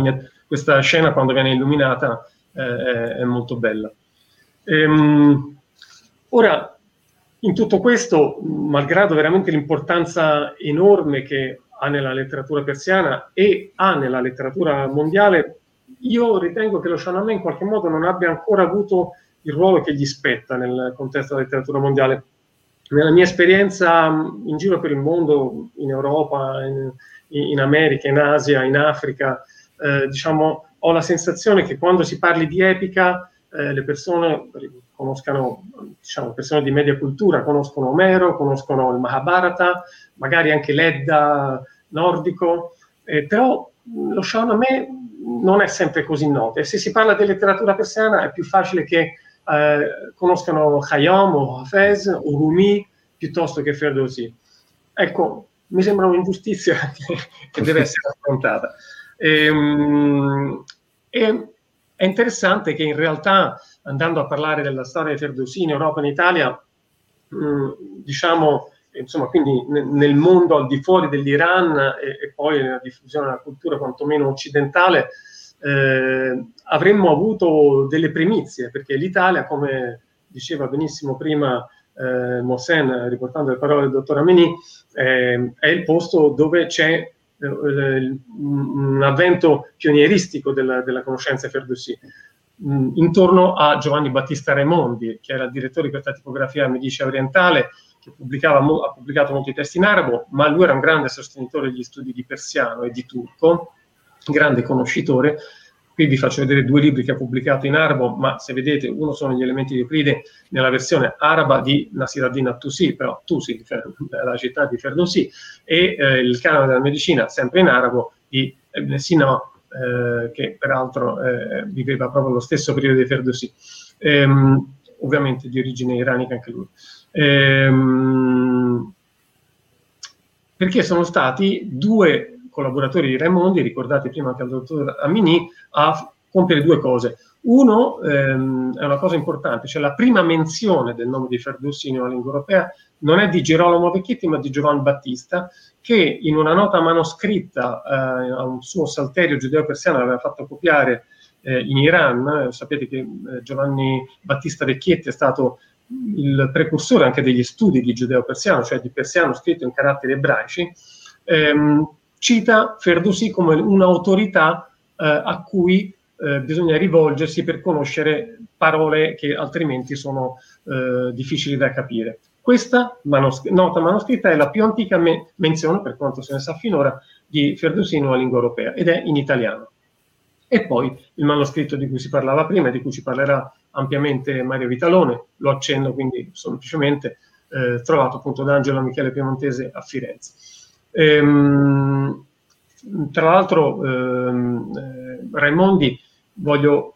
questa, scena quando viene illuminata eh, è, molto bella. Ehm, ora, in tutto questo, malgrado veramente l'importanza enorme che ha nella letteratura persiana e ha nella letteratura mondiale, io ritengo che lo Shahnameh in qualche modo non abbia ancora avuto il ruolo che gli spetta nel contesto della letteratura mondiale. Nella mia esperienza in giro per il mondo, in Europa, in, in America, in Asia, in Africa, eh, diciamo, ho la sensazione che quando si parli di epica, eh, le persone conoscano, diciamo, persone di media cultura, conoscono Omero, conoscono il Mahabharata, magari anche l'Edda nordico, eh, però lo Shahnameh non è sempre così noto. E se si parla di letteratura persiana è più facile che eh, conoscano Khayyam o Hafez o Rumi piuttosto che Ferdowsi. Ecco, mi sembra un'ingiustizia che, *laughs* che deve *laughs* essere affrontata. E, um, e, è interessante che in realtà, andando a parlare della storia di Ferdowsi in Europa e in Italia, mh, mm, diciamo, insomma, quindi nel mondo al di fuori dell'Iran e, e poi nella diffusione della cultura quantomeno occidentale, eh, avremmo avuto delle primizie, perché l'Italia, come diceva benissimo prima eh, Mossen, riportando le parole del dottor Ameni, eh, è il posto dove c'è eh, un avvento pionieristico della, della conoscenza Ferdowsi. Intorno a Giovanni Battista Raimondi, che era il direttore per la tipografia Medici Orientale che ha pubblicato molti testi in arabo, ma lui era un grande sostenitore degli studi di persiano e di turco, grande conoscitore. Qui vi faccio vedere due libri che ha pubblicato in arabo, ma se vedete, uno sono gli elementi di Euclide nella versione araba di Nasiruddin At-Tusi, però Tusi, la città di Ferdowsi, e eh, il canone della medicina, sempre in arabo, di Ibn Sina, eh, che peraltro eh, viveva proprio lo stesso periodo di Ferdowsi, ehm, ovviamente di origine iranica anche lui. Ehm, perché sono stati due collaboratori di Raimondi, ricordati prima anche al dottor Amini, a compiere due cose. Uno ehm, è una cosa importante, cioè la prima menzione del nome di Ferdowsi nella lingua europea non è di Girolamo Vecchietti, ma di Giovanni Battista, che in una nota manoscritta eh, a un suo salterio giudeo-persiano aveva fatto copiare eh, in Iran. Sapete che eh, Giovanni Battista Vecchietti è stato il precursore anche degli studi di giudeo-persiano, cioè di persiano scritto in caratteri ebraici, ehm, cita Ferdowsi come un'autorità eh, a cui eh, bisogna rivolgersi per conoscere parole che altrimenti sono eh, difficili da capire. Questa manos- nota manoscritta è la più antica me- menzione, per quanto se ne sa finora, di Ferdowsi in una lingua europea ed è in italiano. E poi il manoscritto di cui si parlava prima e di cui ci parlerà ampiamente Mario Vitalone, lo accenno quindi semplicemente, eh, trovato appunto da Angelo Michele Piemontese a Firenze. Ehm, tra l'altro ehm, eh, Raimondi voglio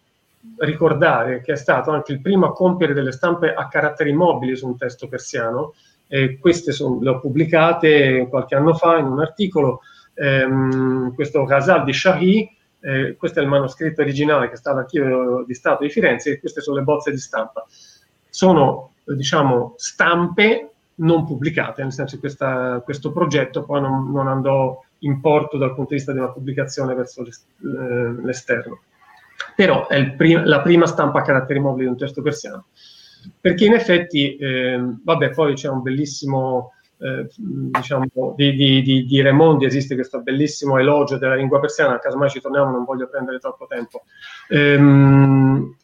ricordare che è stato anche il primo a compiere delle stampe a caratteri mobili su un testo persiano, e queste sono, le ho pubblicate qualche anno fa in un articolo, ehm, questo Ghazal di Shahi, eh, questo è il manoscritto originale che sta all'archivio di Stato di Firenze e queste sono le bozze di stampa. Sono, diciamo, stampe non pubblicate, nel senso che questa, questo progetto poi non, non, andò in porto dal punto di vista di una pubblicazione verso eh, l'esterno. Però è prim- la prima stampa a caratteri mobili di un testo persiano. Perché in effetti, eh, vabbè, poi c'è un bellissimo eh, diciamo, di, di, di, di, Raimondi esiste questo bellissimo elogio della lingua persiana, casomai ci torniamo, non voglio prendere troppo tempo. Ehm,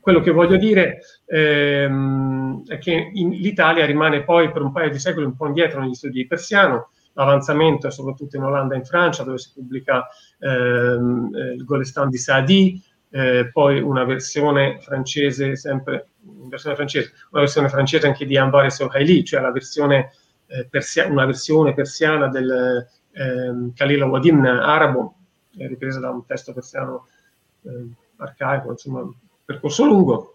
quello che voglio dire ehm, è che in, l'Italia rimane poi per un paio di secoli un po' indietro negli studi di persiano, l'avanzamento è soprattutto in Olanda e in Francia, dove si pubblica ehm, eh, il Golestan di Saadi, eh, poi una versione francese, sempre versione francese, una versione francese anche di Anbar e Sohaili, cioè la versione eh, persia- una versione persiana del eh, Khalil Wadin arabo, ripresa da un testo persiano eh, arcaico, insomma, percorso lungo.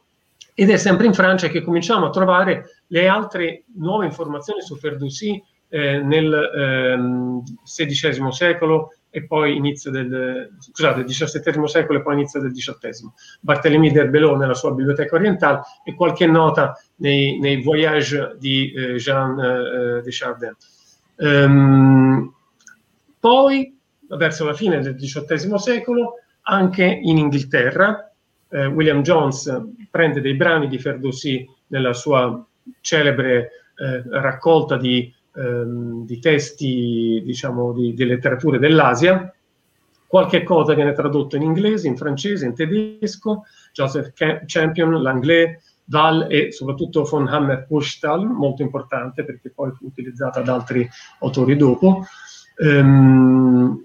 Ed è sempre in Francia che cominciamo a trovare le altre nuove informazioni su Ferdowsi eh, nel XVI ehm, secolo e poi inizio del, scusate, XVII secolo e poi inizio del XVIII. Barthélemy d'Herbelot nella sua biblioteca orientale e qualche nota nei, nei voyage di eh, Jean eh, Deschardins. Um, poi, verso la fine del XVIII secolo, anche in Inghilterra, eh, William Jones prende dei brani di Ferdowsi nella sua celebre eh, raccolta di ehm, di testi, diciamo, di, di letterature dell'Asia. Qualche cosa viene tradotto in inglese, in francese, in tedesco, Joseph Champion, Langlais, Val e soprattutto von Hammer Pushtal, molto importante perché poi fu utilizzata da altri autori dopo. Um,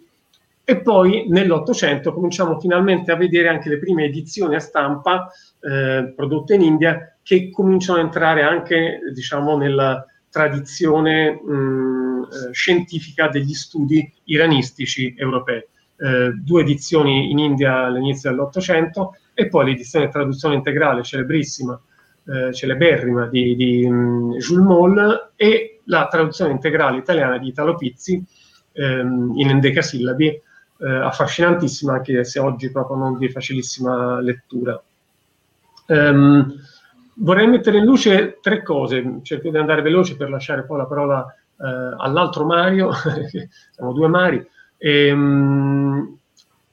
e poi nell'Ottocento cominciamo finalmente a vedere anche le prime edizioni a stampa eh, prodotte in India che cominciano a entrare anche diciamo, nella, tradizione mh, eh, scientifica degli studi iranistici europei. Eh, due edizioni in India all'inizio dell'Ottocento e poi l'edizione di traduzione integrale celebrissima, eh, celeberrima di, di mh, Jules Moll e la traduzione integrale italiana di Italo Pizzi ehm, in endecasillabi, eh, affascinantissima anche se oggi proprio non di facilissima lettura. Um, vorrei mettere in luce tre cose, cerco di andare veloce per lasciare poi la parola eh, all'altro Mario, *laughs* siamo due Mari. E, mh,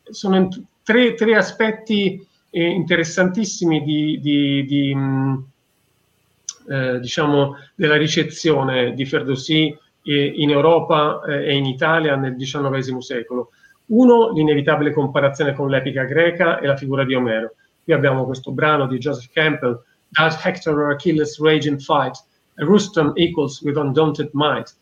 sono tre, tre, aspetti eh, interessantissimi di, di, di mh, eh, diciamo, della ricezione di Ferdowsi eh, in Europa eh, e in Italia nel XIX secolo. Uno, l'inevitabile comparazione con l'epica greca e la figura di Omero. Qui abbiamo questo brano di Joseph Campbell Does Hector or Achilles rage in fight? Rustam equals with undaunted might,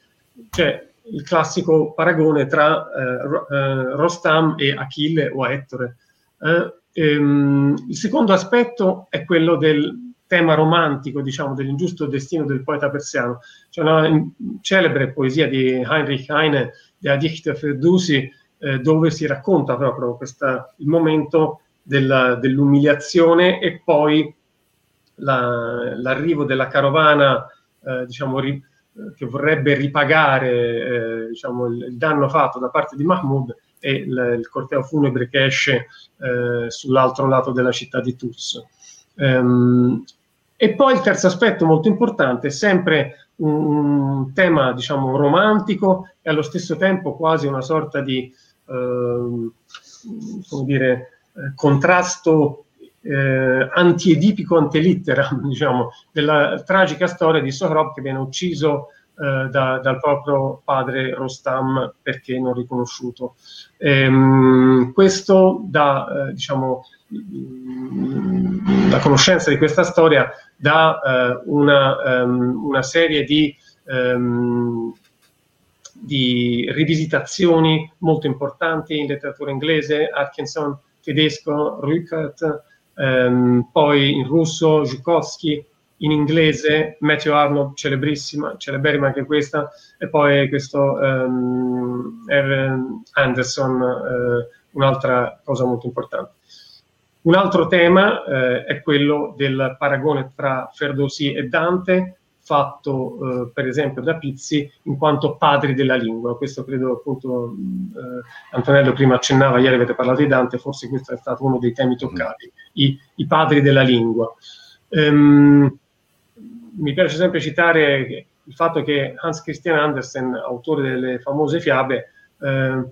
cioè il classico paragone tra eh, eh, Rostam e Achille o Ettore. Eh, ehm, il secondo aspetto è quello del tema romantico, diciamo, dell'ingiusto destino del poeta persiano. C'è una celebre poesia di Heinrich Heine, della Dichter Ferdusi, eh, dove si racconta proprio questa, il momento della, dell'umiliazione e poi la, l'arrivo della carovana, eh, diciamo, ri, che vorrebbe ripagare eh, diciamo, il, il, danno fatto da parte di Mahmoud e il, il corteo funebre che esce eh, sull'altro lato della città di Tuz. Um, e poi il terzo aspetto molto importante sempre un, un tema, diciamo, romantico e allo stesso tempo quasi una sorta di, come dire, eh, contrasto eh, antiedipico antelittera, *laughs* diciamo, della tragica storia di Sohrab che viene ucciso eh, da, dal proprio padre Rostam perché non riconosciuto. Ehm, questo dà, eh, diciamo, la conoscenza di questa storia dà eh, una, um, una, serie di, um, di, rivisitazioni molto importanti in letteratura inglese, Atkinson tedesco, Rückert, um, poi in russo Zhukovsky, in inglese Matthew Arnold, celebrissima, celeberrima anche questa, e poi questo Evan Anderson, uh, un'altra cosa molto importante. Un altro tema eh, è quello del paragone tra Ferdowsi e Dante, fatto eh, per esempio da Pizzi in quanto padri della lingua. Questo credo appunto eh, Antonello prima accennava, ieri avete parlato di Dante, forse questo è stato uno dei temi toccati, i, i padri della lingua. Um, mi piace sempre citare il fatto che Hans Christian Andersen, autore delle famose fiabe, eh,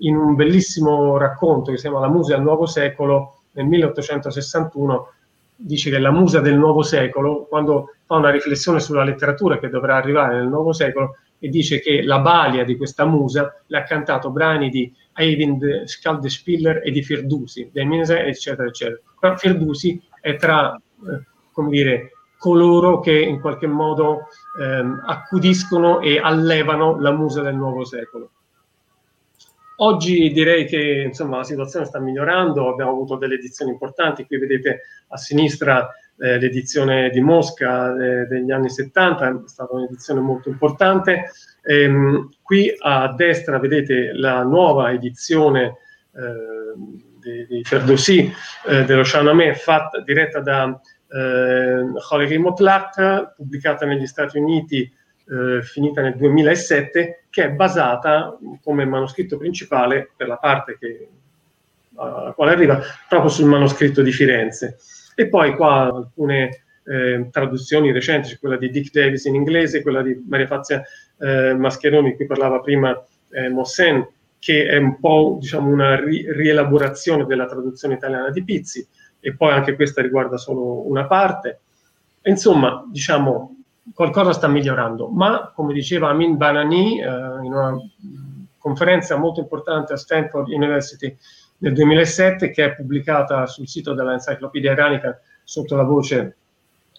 in un bellissimo racconto che si chiama La Musa del Nuovo Secolo, nel 1861 dice che la musa del nuovo secolo, quando fa una riflessione sulla letteratura che dovrà arrivare nel nuovo secolo, e dice che la balia di questa musa le ha cantato brani di Eivind Skaldespiller e di Firdusi, eccetera, eccetera. Però Firdusi è tra, eh, come dire, coloro che in qualche modo ehm, accudiscono e allevano la musa del nuovo secolo. Oggi direi che insomma, la situazione sta migliorando, abbiamo avuto delle edizioni importanti, qui vedete a sinistra eh, l'edizione di Mosca eh, degli anni 70, è stata un'edizione molto importante. Ehm, qui a destra vedete la nuova edizione eh, di, di Ferdowsi eh, dello Shahnameh, fatta, diretta da eh, Khalil Motlaq, pubblicata negli Stati Uniti eh, finita nel 2007, che è basata come manoscritto principale, per la parte che, alla quale arriva, proprio sul manoscritto di Firenze. E poi qua alcune eh, traduzioni recenti, c'è quella di Dick Davis in inglese, quella di Maria Fazia eh, Mascheroni, di cui parlava prima eh, Mossen, che è un po' diciamo, una ri- rielaborazione della traduzione italiana di Pizzi, e poi anche questa riguarda solo una parte. Insomma, diciamo, qualcosa sta migliorando, ma come diceva Amin Banani eh, in una conferenza molto importante a Stanford University nel 2007 che è pubblicata sul sito dell'Enciclopedia Iranica sotto la voce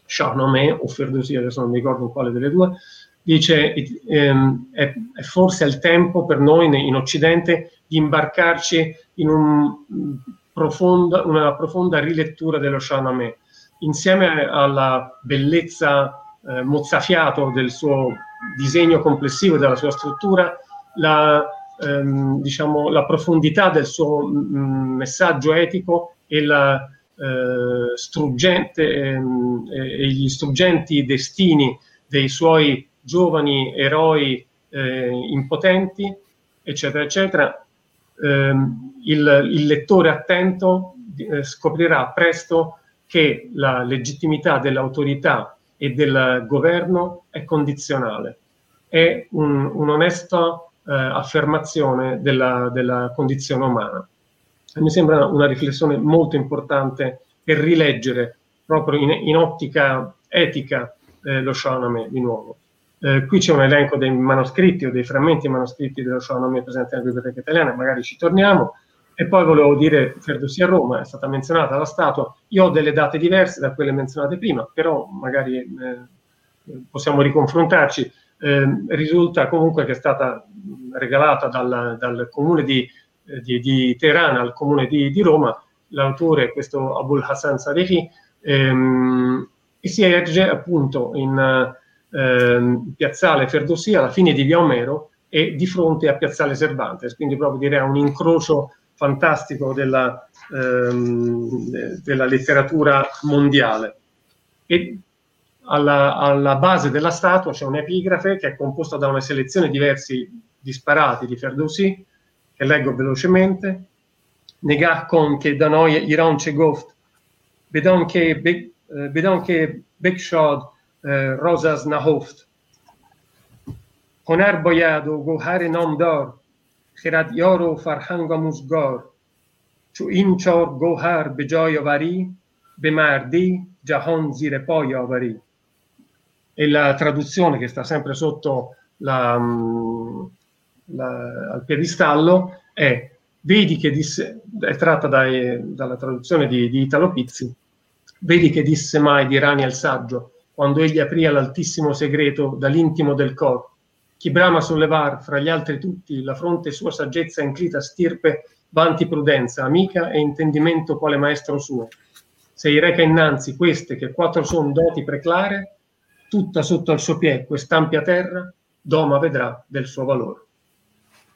Shahnameh o Ferdowsi, adesso non mi ricordo quale delle due, dice ehm, è, è, forse il tempo per noi in Occidente di imbarcarci in un, profonda, una profonda rilettura dello Shahnameh insieme alla bellezza eh, mozzafiato del suo disegno complessivo, della sua struttura, la, ehm, diciamo, la profondità del suo mh, mm, messaggio etico e, la, eh, struggente, ehm, e gli struggenti destini dei suoi giovani eroi eh, impotenti, eccetera, eccetera, ehm, il, il, lettore attento eh, scoprirà presto che la legittimità dell'autorità e del governo è condizionale, è un, un'onesta eh, affermazione della, della, condizione umana. E mi sembra una riflessione molto importante per rileggere proprio in, in ottica etica eh, lo Shahnameh di nuovo. Eh, qui c'è un elenco dei manoscritti o dei frammenti manoscritti dello Shahnameh presenti nella biblioteca italiana, magari ci torniamo. E poi volevo dire, Ferdosi a Roma, è stata menzionata la statua, io ho delle date diverse da quelle menzionate prima, però magari eh, possiamo riconfrontarci, eh, risulta comunque che è stata regalata dal, dal comune di, di, di, Teheran al comune di, di Roma, l'autore, questo Abul Hassan Sarihi, ehm, e si erge appunto in ehm, piazzale Ferdosì alla fine di Via Omero e di fronte a piazzale Cervantes, quindi proprio direi un incrocio fantastico della, ehm, della letteratura mondiale. E alla, alla, base della statua c'è un'epigrafe che è composta da una selezione di versi disparati di Ferdowsi, che leggo velocemente. Negah con che da noi Iran c'è goft, bedon che Bekshad Rosas Nahoft, هنر باید و گوهر نامدار خردیار و فرهنگ آموزگار چو این چهار گوهر به جای آوری به مردی جهان زیر پای آوری e la traduzione che sta sempre sotto la, la, al piedistallo è vedi che disse, è tratta dai, dalla traduzione di, di, Italo Pizzi, vedi che disse mai di Rani al saggio, quando egli aprì l'altissimo segreto dall'intimo del cor, chi brama sollevar fra gli altri tutti la fronte sua saggezza inclita stirpe, vanti prudenza, amica e intendimento quale maestro suo. Se i reca innanzi queste che quattro son doti preclare, tutta sotto al suo piede quest'ampia terra, doma vedrà del suo valore.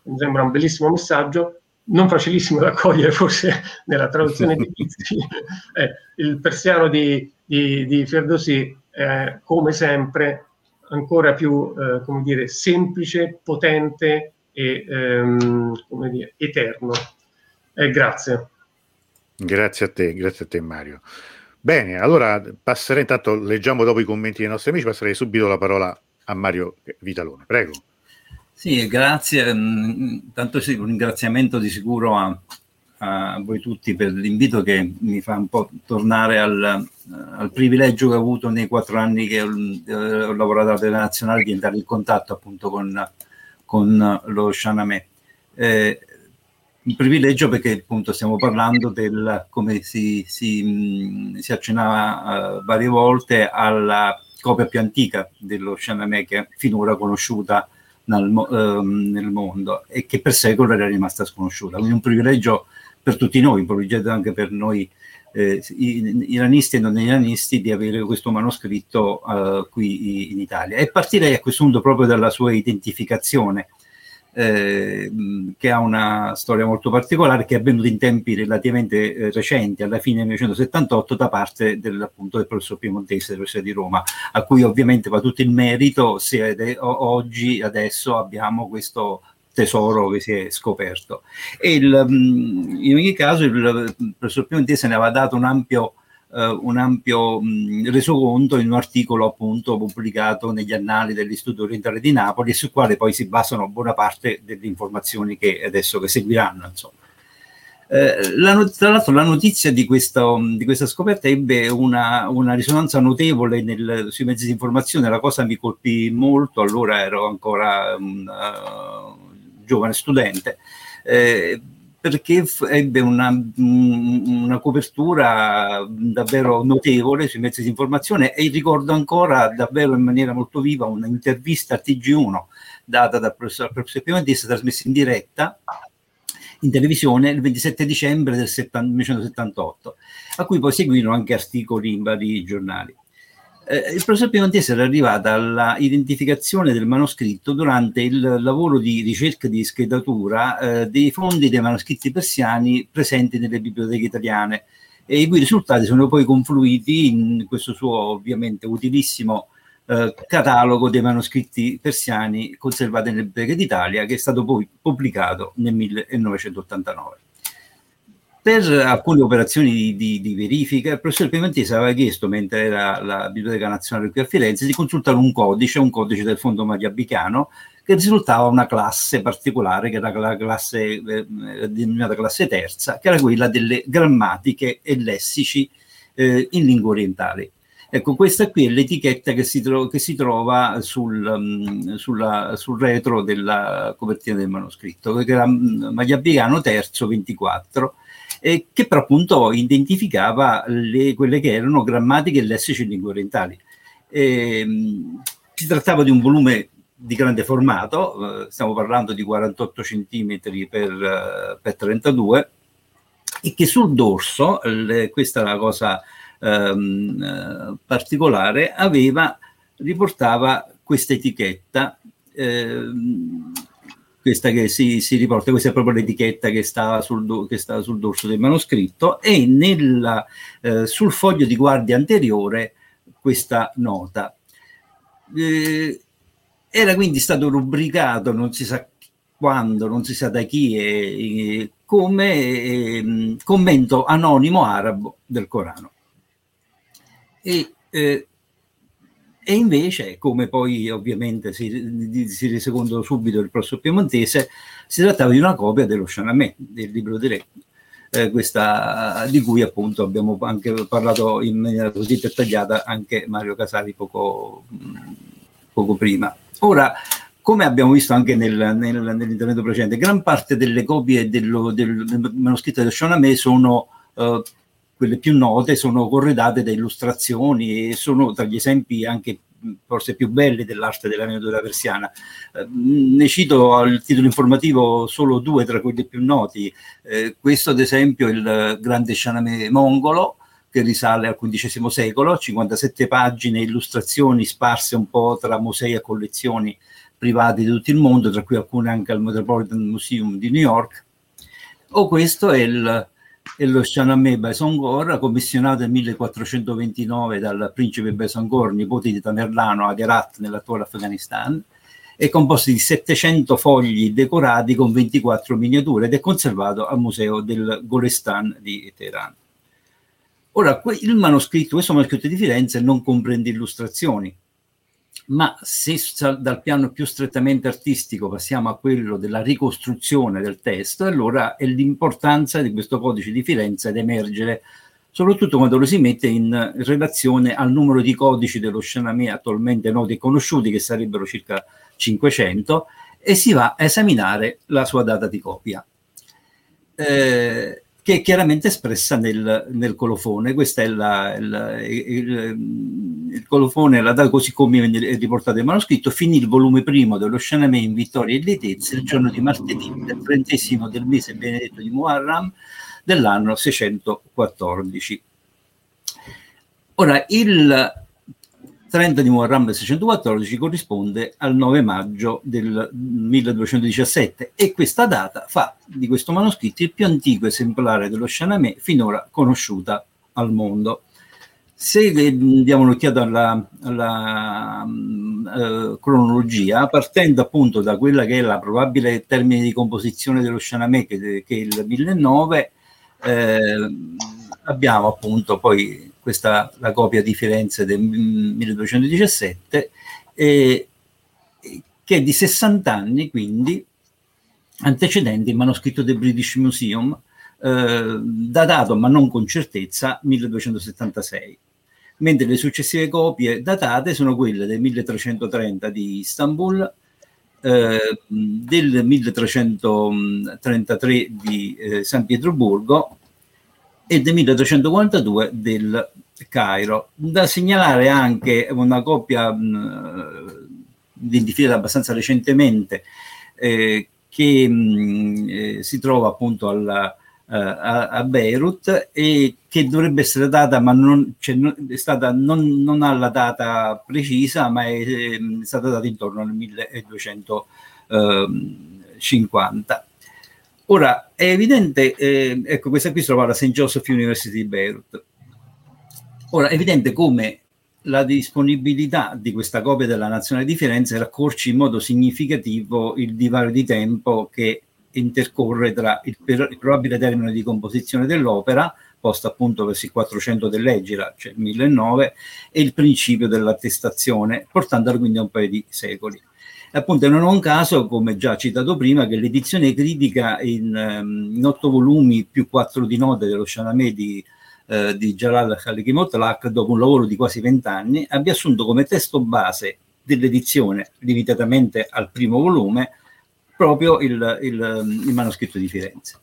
Mi sembra un bellissimo messaggio, non facilissimo da cogliere forse *laughs* nella traduzione di Pizzi. *laughs* eh, il persiano di, di, di Ferdosi, eh, come sempre, ancora più eh, come dire, semplice, potente e ehm, come dire, eterno. Eh, grazie. Grazie a te, grazie a te Mario. Bene, allora passerei intanto, leggiamo dopo i commenti dei nostri amici, passerei subito la parola a Mario Vitalone. Prego. Sì, grazie. Mm, tanto sì, un ringraziamento di sicuro a, a voi tutti per l'invito che mi fa un po' tornare al, al privilegio che ho avuto nei quattro anni che ho, ho lavorato alla Nazionale di entrare in contatto appunto con, con lo Shanamè. Eh, un privilegio perché appunto stiamo parlando del, come si, si, si accennava uh, varie volte, alla copia più antica dello è finora conosciuta nel, uh, nel, mondo e che per secoli era rimasta sconosciuta. Quindi un privilegio per tutti noi, un privilegio anche per noi eh, iranisti e non iranisti di avere questo manoscritto uh, qui in Italia. E partirei a questo punto proprio dalla sua identificazione, eh, che ha una storia molto particolare, che è avvenuta in tempi relativamente eh, recenti, alla fine del 1978, da parte del, appunto, del professor Piemontese dell'Università di Roma, a cui ovviamente va tutto il merito se ade- oggi, adesso abbiamo questo tesoro che si è scoperto. E il, mm, in ogni caso il professor Piemontese ne aveva dato un ampio, uh, un ampio mh, resoconto in un articolo appunto pubblicato negli annali dell'Istituto Orientale di Napoli, sul quale poi si basano buona parte delle informazioni che adesso che seguiranno. Insomma. Eh, la, tra l'altro la notizia di, questo, di questa scoperta ebbe una, una risonanza notevole nel, sui mezzi di informazione, la cosa mi colpì molto, allora ero ancora um, uh, giovane studente, eh, perché ebbe una, una, copertura davvero notevole sui mezzi di informazione e ricordo ancora davvero in maniera molto viva un'intervista a TG1 data dal professor, professor Piamentista trasmessa in diretta in televisione il 27 dicembre del 1978, a cui poi seguirono anche articoli in vari giornali. Eh, il professor Piemontese era arrivato alla identificazione del manoscritto durante il lavoro di ricerca di schedatura eh, dei fondi dei manoscritti persiani presenti nelle biblioteche italiane. E i cui risultati sono poi confluiti in questo suo ovviamente utilissimo eh, catalogo dei manoscritti persiani conservati nelle biblioteche d'Italia che è stato poi pubblicato nel 1989 per alcune operazioni di, di, di, verifica, il professor Pimentese aveva chiesto, mentre era la Biblioteca Nazionale qui a Firenze, di consultare un codice, un codice del Fondo Magliabicano, che risultava una classe particolare, che era la classe eh, denominata classe terza, che era quella delle grammatiche e lessici eh, in lingue orientali. Ecco, questa qui è l'etichetta che si, tro- che si trova sul, um, sulla, sul, retro della copertina del manoscritto, che era um, Magliabicano terzo 24, eh, che però appunto identificava le, quelle che erano grammatiche e lessici in lingue orientali. E, si trattava di un volume di grande formato, eh, stiamo parlando di 48 cm per, per 32, e che sul dorso, le, questa è la cosa ehm, particolare, aveva, riportava questa etichetta, ehm, questa che si, si, riporta, questa è proprio l'etichetta che stava sul, che stava sul dorso del manoscritto, e nella, eh, sul foglio di guardia anteriore questa nota. Eh, era quindi stato rubricato, non si sa quando, non si sa da chi, e, e come eh, commento anonimo arabo del Corano. E, eh, e invece, come poi ovviamente si, si rese conto subito il prossimo piemontese, si trattava di una copia dello Shanamè, del libro di Re, eh, questa, di cui appunto abbiamo anche parlato in maniera così dettagliata anche Mario Casali poco, poco prima. Ora, come abbiamo visto anche nel, nel, nell'intervento precedente, gran parte delle copie dello, del, del manoscritto dello Shanamè sono eh, quelle più note sono corredate da illustrazioni e sono tra gli esempi anche forse più belli dell'arte della miniatura persiana. Eh, ne cito al titolo informativo solo due tra quelli più noti. Eh, questo ad esempio è il grande Shahnameh mongolo che risale al XV secolo, 57 pagine, illustrazioni sparse un po' tra musei e collezioni private di tutto il mondo, tra cui alcune anche al Metropolitan Museum di New York. O questo è il e lo Shahnameh Baisongor, commissionato nel 1429 dal principe Baisongor, nipote di Tamerlano ad Herat nell'attuale Afghanistan, è composto di 700 fogli decorati con 24 miniature ed è conservato al museo del Golestan di Teheran. Ora, il manoscritto, questo manoscritto di Firenze non comprende illustrazioni, ma se dal piano più strettamente artistico passiamo a quello della ricostruzione del testo, allora è l'importanza di questo codice di Firenze ad emergere, soprattutto quando lo si mette in relazione al numero di codici dello Shanamè attualmente noti e conosciuti, che sarebbero circa 500, e si va a esaminare la sua data di copia. Eh, che è chiaramente espressa nel, nel colofone. Questo è la, il, il, il, colofone, la così come è riportato il manoscritto, finì il volume primo dello Shanamè in vittoria e lietezza il giorno di martedì, del trentesimo del mese benedetto di Muharram dell'anno 614. Ora, il 30 di Muharram del 614 corrisponde al 9 maggio del 1217 e questa data fa di questo manoscritto il più antico esemplare dello Shahnameh finora conosciuta al mondo. Se diamo un'occhiata alla, alla uh, cronologia, partendo appunto da quella che è la probabile termine di composizione dello Shahnameh, che, che è il 1009, eh, abbiamo appunto poi questa la copia di Firenze del 1217, eh, che è di 60 anni, quindi antecedente il manoscritto del British Museum, eh, datato ma non con certezza 1276, mentre le successive copie datate sono quelle del 1330 di Istanbul, eh, del 1333 di eh, San Pietroburgo e del 1242 del Cairo. Da segnalare anche una coppia identificata abbastanza recentemente eh, che mh, eh, si trova appunto alla, uh, a, a, Beirut e che dovrebbe essere data, ma non, cioè, non, è stata, non, non, ha la data precisa, ma è, è stata data intorno al 1250. Ora, è evidente, eh, ecco, questa qui si trova alla St. Joseph University di Beirut. Ora, è evidente come la disponibilità di questa copia della Nazionale di Firenze raccorci in modo significativo il divario di tempo che intercorre tra il, il probabile termine di composizione dell'opera, posta appunto verso il 400 dell'Egira, cioè 1009, e il principio dell'attestazione, portandolo quindi a un paio di secoli. Appunto, non è un caso, come già citato prima, che l'edizione critica in, ehm, in otto volumi più quattro di note dello Shahnameh di, eh, di Jalal Khaliki Motlaq, dopo un lavoro di quasi vent'anni, abbia assunto come testo base dell'edizione, limitatamente al primo volume, proprio il, il, il manoscritto di Firenze.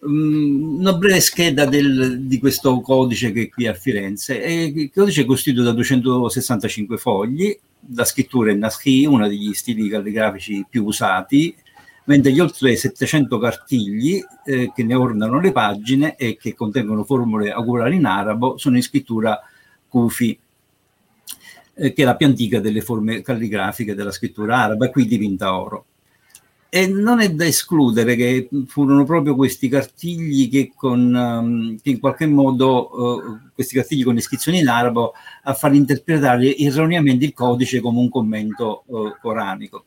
um, una breve scheda del, di questo codice che è qui a Firenze. Il codice è costituito da 265 fogli, la scrittura è Naschi, uno degli stili calligrafici più usati, mentre gli oltre 700 cartigli eh, che ne ornano le pagine e che contengono formule augurali in arabo sono in scrittura Kufi, eh, che è la più antica delle forme calligrafiche della scrittura araba, qui dipinta oro. E non è da escludere che furono proprio questi cartigli che, con, um, che in qualche modo, uh, questi cartigli con iscrizioni in arabo, a far interpretare erroneamente il codice come un commento uh, coranico.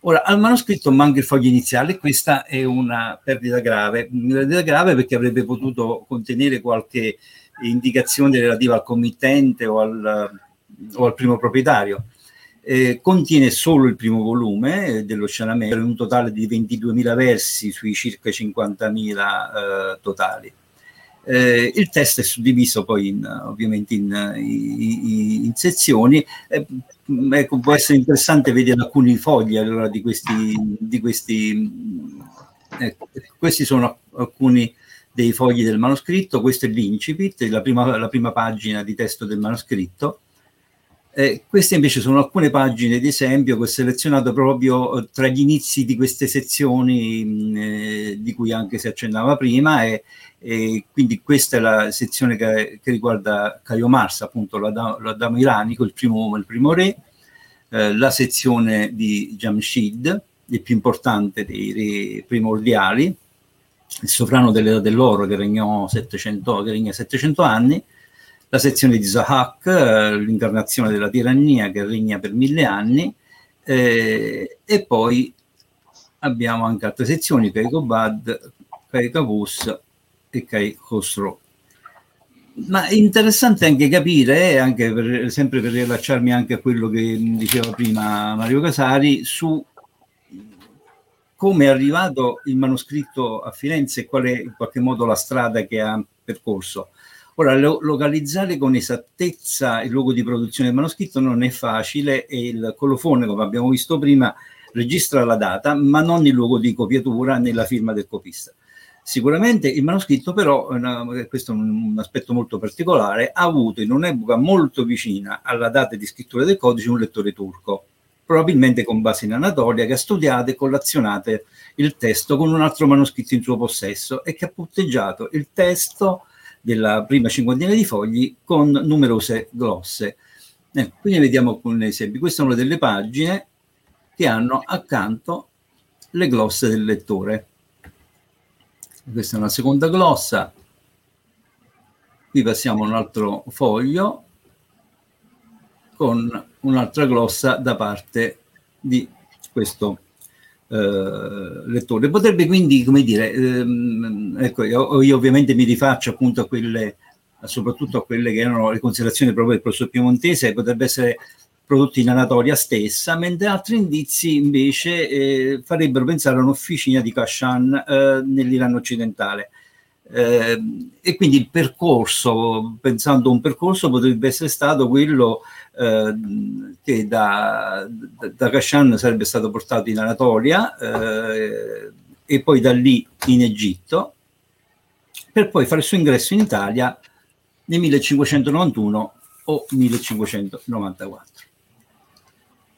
Ora, al manoscritto manca il foglio iniziale e questa è una perdita grave, una perdita grave perché avrebbe potuto contenere qualche indicazione relativa al committente o al, o al primo proprietario. Eh, contiene solo il primo volume eh, dello scianamento, un totale di 22.000 versi sui circa 50.000 eh, totali. Eh, il testo è suddiviso poi in, ovviamente in, in, in sezioni. Eh, ecco, può essere interessante vedere alcuni fogli allora, di questi. Di questi ecco, questi sono alcuni dei fogli del manoscritto, questo è l'incipit, la prima, la prima pagina di testo del manoscritto. Eh, queste invece sono alcune pagine di esempio che ho selezionato proprio eh, tra gli inizi di queste sezioni mh, eh, di cui anche si accennava prima e, e, quindi questa è la sezione che, che riguarda Caio Mars, appunto l'Adamo iranico, il primo, il primo re, eh, la sezione di Jamshid, il più importante dei re primordiali, il sovrano dell'età dell'oro che regnò 700, che regna 700 anni, la sezione di Zahak, eh, l'incarnazione della tirannia che regna per mille anni, eh, e poi abbiamo anche altre sezioni, Kaikobad, Kaikavus e Kai Khosrow. Ma è interessante anche capire, anche per, sempre per riallacciarmi anche a quello che diceva prima Mario Casari, su come è arrivato il manoscritto a Firenze e qual è in qualche modo la strada che ha percorso. Ora, lo, localizzare con esattezza il luogo di produzione del manoscritto non è facile e il colofone, come abbiamo visto prima, registra la data, ma non il luogo di copiatura né la firma del copista. Sicuramente il manoscritto però, questo è un aspetto molto particolare, ha avuto in un'epoca molto vicina alla data di scrittura del codice un lettore turco, probabilmente con base in Anatolia, che ha studiato e collazionato il testo con un altro manoscritto in suo possesso e che ha punteggiato il testo della prima cinquantina di fogli con numerose glosse. Eh, quindi vediamo alcuni esempi. Queste sono delle pagine che hanno accanto le glosse del lettore. Questa è una seconda glossa. Qui passiamo a un altro foglio con un'altra glossa da parte di questo lettore. Potrebbe quindi, come dire, ehm, ecco, io, io, ovviamente mi rifaccio appunto a quelle, soprattutto a quelle che erano le considerazioni proprio del professor Piemontese, potrebbe essere prodotti in Anatolia stessa, mentre altri indizi invece eh, farebbero pensare a un'officina di Kashan eh, nell'Iran occidentale. Eh, e quindi il percorso, pensando a un percorso, potrebbe essere stato quello eh, che da, da Kashan sarebbe stato portato in Anatolia eh, e poi da lì in Egitto, per poi fare il suo ingresso in Italia nel 1591 o 1594.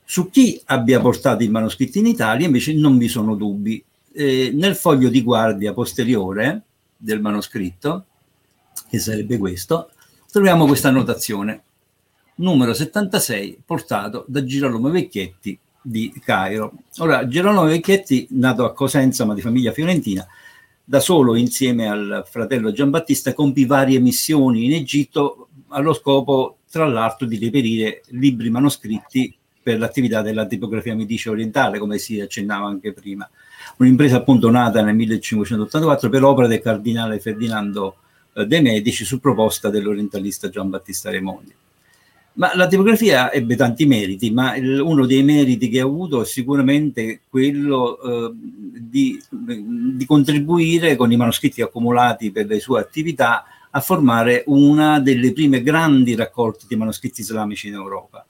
Su chi abbia portato i manoscritti in Italia invece non vi sono dubbi. Eh, nel foglio di guardia posteriore del manoscritto, che sarebbe questo, troviamo questa annotazione. Numero 76, portato da Girolamo Vecchietti di Cairo. Ora, Girolamo Vecchietti, nato a Cosenza, ma di famiglia fiorentina, da solo insieme al fratello Giambattista compì varie missioni in Egitto allo scopo, tra l'altro, di reperire libri manoscritti per l'attività della tipografia medice orientale, come si accennava anche prima un'impresa appunto nata nel 1584 per opera del cardinale Ferdinando eh, De Medici su proposta dell'orientalista Gian Battista Raimondi. Ma la tipografia ebbe tanti meriti, ma il, uno dei meriti che ha avuto è sicuramente quello eh, di, di, contribuire con i manoscritti accumulati per le sue attività a formare una delle prime grandi raccolte di manoscritti islamici in Europa.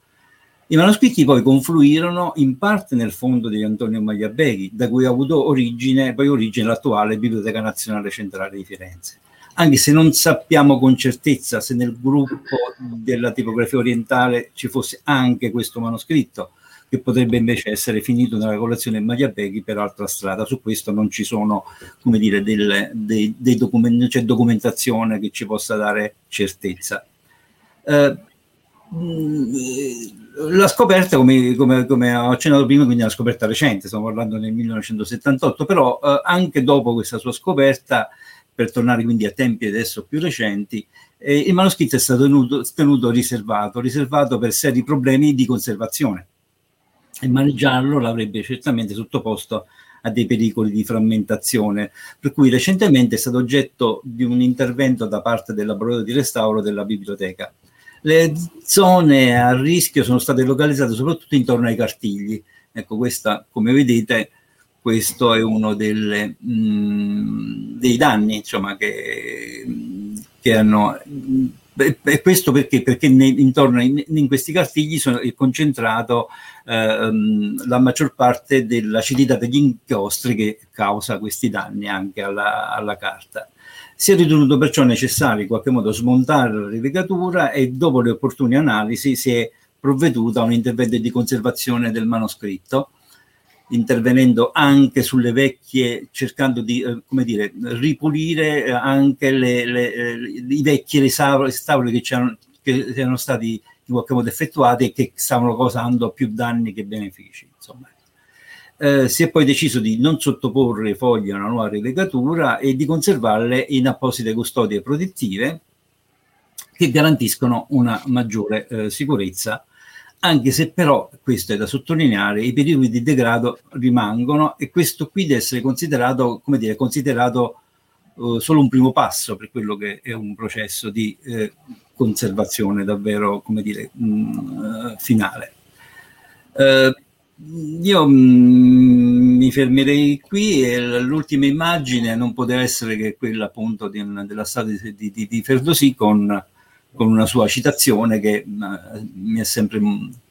I manoscritti poi confluirono in parte nel fondo di Antonio Magliabeghi, da cui ha avuto origine, poi origine l'attuale Biblioteca Nazionale Centrale di Firenze. Anche se non sappiamo con certezza se nel gruppo della tipografia orientale ci fosse anche questo manoscritto, che potrebbe invece essere finito nella collezione Magliabeghi per altra strada. Su questo non ci sono, come dire, del, dei, dei documenti, non c'è documentazione che ci possa dare certezza. Eh, la scoperta, come, come, come, ho accennato prima, quindi è una scoperta recente, stiamo parlando del 1978, però eh, anche dopo questa sua scoperta, per tornare quindi a tempi adesso più recenti, eh, il manoscritto è stato tenuto, tenuto, riservato, riservato per seri problemi di conservazione e maneggiarlo l'avrebbe certamente sottoposto a dei pericoli di frammentazione, per cui recentemente è stato oggetto di un intervento da parte del laboratorio di restauro della biblioteca le zone a rischio sono state localizzate soprattutto intorno ai cartigli. Ecco, questa, come vedete, questo è uno delle, mh, mm, dei danni insomma, che, che hanno. E questo perché? Perché ne, intorno in, in, questi cartigli sono, è concentrato ehm, la maggior parte dell'acidità degli inchiostri che causa questi danni anche alla, alla carta. Si è ritenuto perciò necessario in qualche modo smontare la rilegatura e dopo le opportune analisi si è provveduto a un intervento di conservazione del manoscritto, intervenendo anche sulle vecchie, cercando di eh, come dire, ripulire eh, anche le, le, le, eh, i vecchi restauri che, che erano stati in qualche modo effettuati e che stavano causando più danni che benefici. Insomma eh, si è poi deciso di non sottoporre i fogli a una nuova rilegatura e di conservarle in apposite custodie protettive che garantiscono una maggiore eh, sicurezza, anche se però, questo è da sottolineare, i periodi di degrado rimangono e questo qui deve essere considerato, come dire, considerato eh, solo un primo passo per quello che è un processo di eh, conservazione davvero, come dire, mh, mm, eh, finale. Eh, io mh, mm, mi fermerei qui e l'ultima immagine non poteva essere che quella appunto di, della strada di, di, di Ferdosì con, con, una sua citazione che mm, mi ha sempre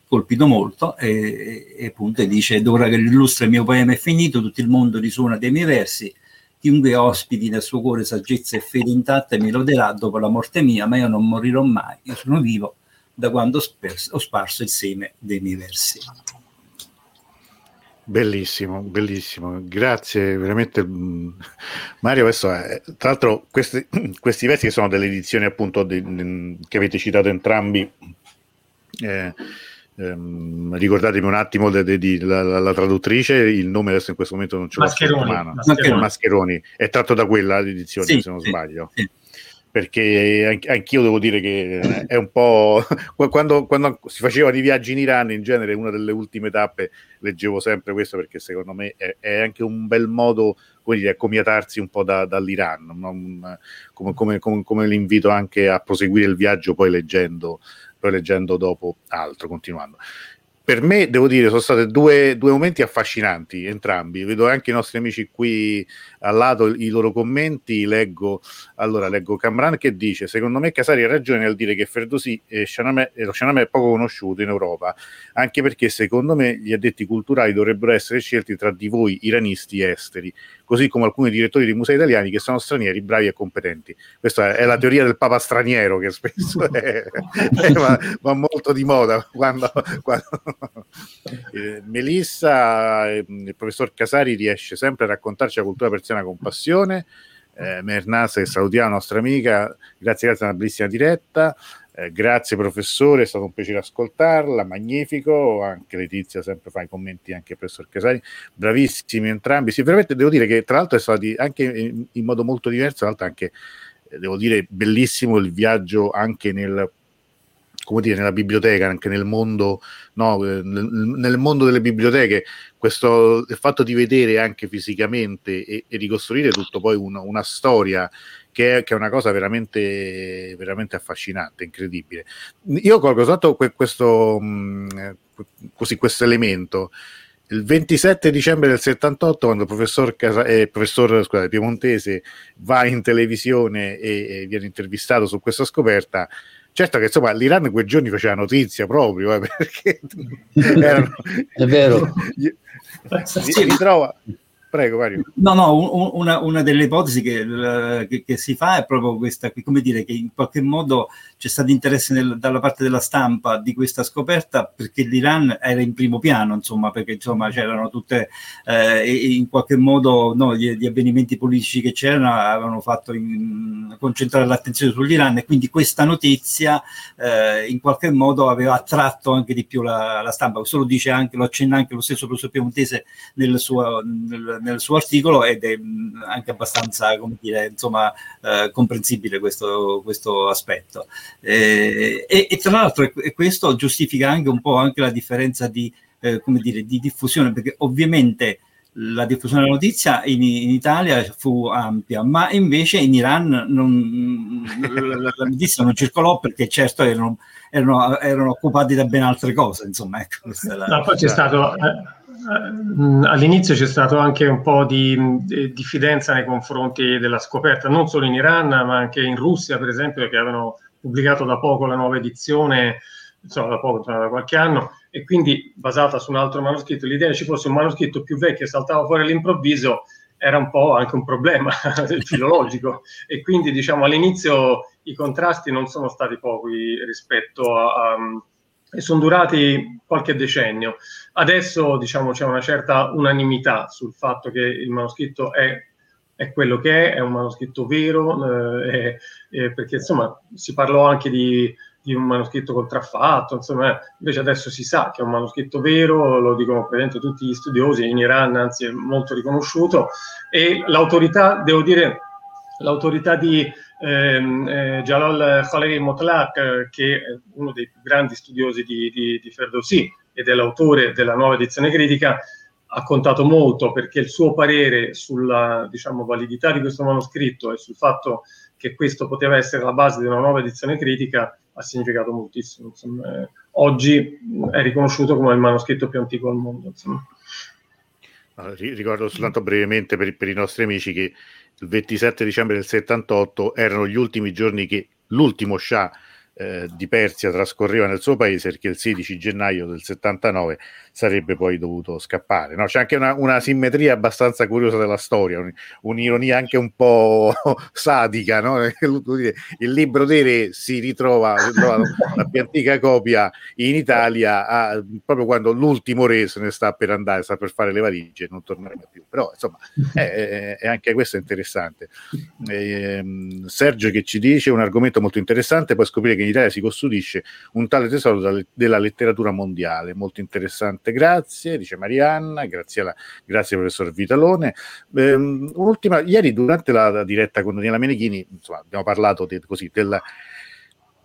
colpito molto e, e appunto dice d'ora che l'illustre mio poema è finito tutto il mondo risuona dei miei versi chiunque ospiti nel suo cuore saggezza e fede intatta mi loderà dopo la morte mia ma io non morirò mai io sono vivo da quando ho sparso il seme dei miei versi Bellissimo, bellissimo, grazie veramente mm, Mario. Questo è, tra l'altro, questi, *clears throat* questi versi sono delle edizioni appunto di, di, che avete citato entrambi. Eh, ehm, ricordatemi un attimo la, traduttrice, il nome adesso in questo momento non ce l'ho Mascheroni, Mascheroni. Mascheroni. È tratto da quella l'edizione, sì, se non sì, sbaglio. Sì perché anch'io devo dire che è un po' *laughs* quando, quando, si faceva di viaggi in Iran in genere una delle ultime tappe leggevo sempre questo perché secondo me è, è anche un bel modo dire, accomiatarsi un po' da, dall'Iran no? come, come, come, come, l'invito anche a proseguire il viaggio poi leggendo, poi leggendo dopo altro continuando per me, devo dire, sono stati due, due, momenti affascinanti, entrambi. Vedo anche i nostri amici qui al lato i loro commenti. Leggo, allora, leggo Camran che dice: Secondo me Casari ha ragione nel dire che Ferdosi e Shanamè, lo è poco conosciuto in Europa, anche perché secondo me gli addetti culturali dovrebbero essere scelti tra di voi iranisti esteri così come alcuni direttori di musei italiani che sono stranieri, bravi e competenti. Questa è la teoria del papa straniero che spesso è, è, *laughs* va, va, molto di moda. Quando, quando *laughs* eh, Melissa, eh, il professor Casari riesce sempre a raccontarci la cultura persiana con passione. Eh, Mernaz, che salutiamo, nostra amica, grazie, grazie a una bellissima diretta. Eh, grazie professore, è stato un piacere ascoltarla, magnifico, anche Letizia sempre fa i commenti anche il professor Casani, bravissimi entrambi, sì, veramente devo dire che tra l'altro è stato anche in, in modo molto diverso, tra l'altro anche, eh, devo dire, bellissimo il viaggio anche nel, come dire, nella biblioteca, anche nel mondo, no, eh, nel, nel, mondo delle biblioteche, questo il fatto di vedere anche fisicamente e, e ricostruire tutto poi una, una storia che è, che è una cosa veramente, veramente affascinante, incredibile. Io colgo sotto questo, mm, così, questo elemento. Il 27 dicembre del 78, quando il professor, Casa, eh, professor scusate, Piemontese va in televisione e, e viene intervistato su questa scoperta, certo che insomma l'Iran in quei giorni faceva notizia proprio, eh, *laughs* perché erano... È vero. si ritrova Prego, Mario. No, no, un, una, una, delle ipotesi che, che, che, si fa è proprio questa, come dire, che in qualche modo c'è stato interesse nel, dalla parte della stampa di questa scoperta perché l'Iran era in primo piano, insomma, perché insomma c'erano tutte, eh, in qualche modo no, gli, gli, avvenimenti politici che c'erano avevano fatto in, concentrare l'attenzione sull'Iran e quindi questa notizia eh, in qualche modo aveva attratto anche di più la, la stampa. Questo lo dice anche, lo accenna anche lo stesso professor Piemontese nel suo... Nel, nel suo articolo ed è mm, anche abbastanza, come dire, insomma, eh, comprensibile questo, questo aspetto. Eh, e, e, tra l'altro e questo giustifica anche un po' anche la differenza di, eh, come dire, di diffusione, perché ovviamente la diffusione della notizia in, in, Italia fu ampia, ma invece in Iran non, la, la, notizia non circolò perché certo erano, erano, erano, occupati da ben altre cose. Insomma, ecco, no, poi c'è stato eh, all'inizio c'è stato anche un po' di diffidenza nei confronti della scoperta, non solo in Iran, ma anche in Russia, per esempio, che avevano pubblicato da poco la nuova edizione, insomma, da poco, da qualche anno, e quindi basata su un altro manoscritto. L'idea che ci fosse un manoscritto più vecchio e saltava fuori all'improvviso era un po' anche un problema *laughs* filologico e quindi diciamo all'inizio i contrasti non sono stati pochi rispetto a, a e sono durati qualche decennio. Adesso diciamo, c'è una certa unanimità sul fatto che il manoscritto è, è quello che è, è un manoscritto vero, eh, eh, perché insomma si parlò anche di, di un manoscritto contraffatto, insomma, invece adesso si sa che è un manoscritto vero, lo dicono praticamente tutti gli studiosi, in Iran anzi è molto riconosciuto, e l'autorità, devo dire, l'autorità di ehm, eh, Jalal Khalil Motlaq, che è uno dei più grandi studiosi di, di, di Ferdowsi ed è l'autore della nuova edizione critica, ha contato molto perché il suo parere sulla diciamo, validità di questo manoscritto e sul fatto che questo poteva essere la base di una nuova edizione critica ha significato moltissimo. Insomma, eh, oggi è riconosciuto come il manoscritto più antico al mondo. Insomma. Ricordo soltanto brevemente per, per, i nostri amici che il 27 dicembre del 78 erano gli ultimi giorni che l'ultimo Shah eh, di Persia trascorreva nel suo paese perché il 16 gennaio del 79 sarebbe poi dovuto scappare. No? C'è anche una, una, simmetria abbastanza curiosa della storia, un, un'ironia anche un po' *laughs* sadica. No? *laughs* Il libro dei re si ritrova, la più antica copia in Italia a, proprio quando l'ultimo re se ne sta per andare, sta per fare le valigie e non tornerà più. Però insomma è, è, anche questo interessante. Eh, Sergio che ci dice un argomento molto interessante, poi scoprire che in Italia si custodisce un tale tesoro della letteratura mondiale, molto interessante, grazie, dice Marianna, grazie, alla, grazie professor Vitalone. Ehm, un'ultima, ieri durante la, diretta con Daniela Menechini, insomma, abbiamo parlato de, così, della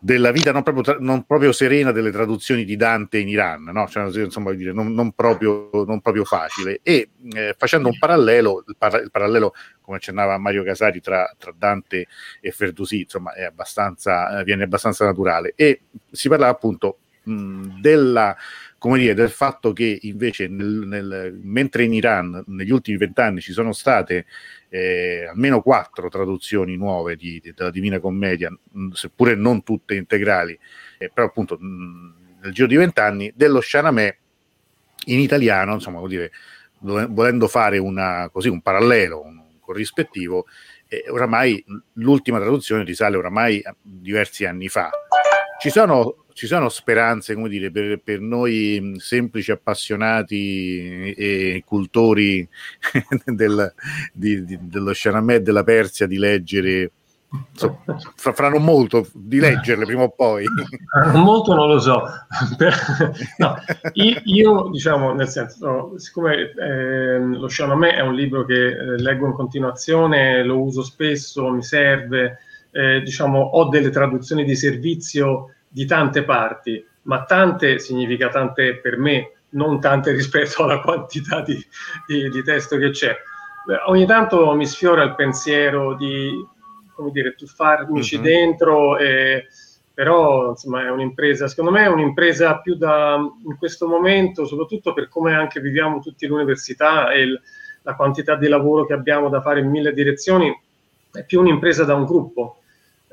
della vita non proprio, non proprio, serena delle traduzioni di Dante in Iran, no? cioè, insomma, non, non, proprio, non, proprio, facile. E eh, facendo un parallelo, il, par- il, parallelo, come accennava Mario Casari, tra, tra Dante e Ferdusi, insomma, abbastanza, eh, viene abbastanza naturale. E si parla appunto mh, della come dire, del fatto che invece nel, nel, mentre in Iran negli ultimi vent'anni ci sono state eh, almeno quattro traduzioni nuove di, di, della Divina Commedia, mh, seppure non tutte integrali, eh, però appunto mh, nel giro di vent'anni, dello Shanamè in italiano, insomma, vuol dire, volendo fare una, così, un parallelo, un, un corrispettivo, eh, oramai l'ultima traduzione risale oramai a diversi anni fa. Ci sono ci sono speranze, come dire, per, per noi semplici appassionati e cultori *laughs* del, di, di, dello Shahnameh della Persia di leggere So, fra, non molto di leggerle prima o poi. *laughs* Molto non lo so. No, io, io, diciamo nel senso siccome eh, lo Shahnameh è un libro che eh, leggo in continuazione lo uso spesso mi serve eh, diciamo ho delle traduzioni di servizio di tante parti, ma tante significa tante per me, non tante *laughs* rispetto alla quantità di, di, di testo che c'è. Beh, ogni tanto mi sfiora il pensiero di, come dire, tuffarmici mm-hmm. dentro, e, però insomma è un'impresa, secondo me è un'impresa più da, in questo momento, soprattutto per come anche viviamo tutti l'università e il, la quantità di lavoro che abbiamo da fare in mille direzioni, è più un'impresa da un gruppo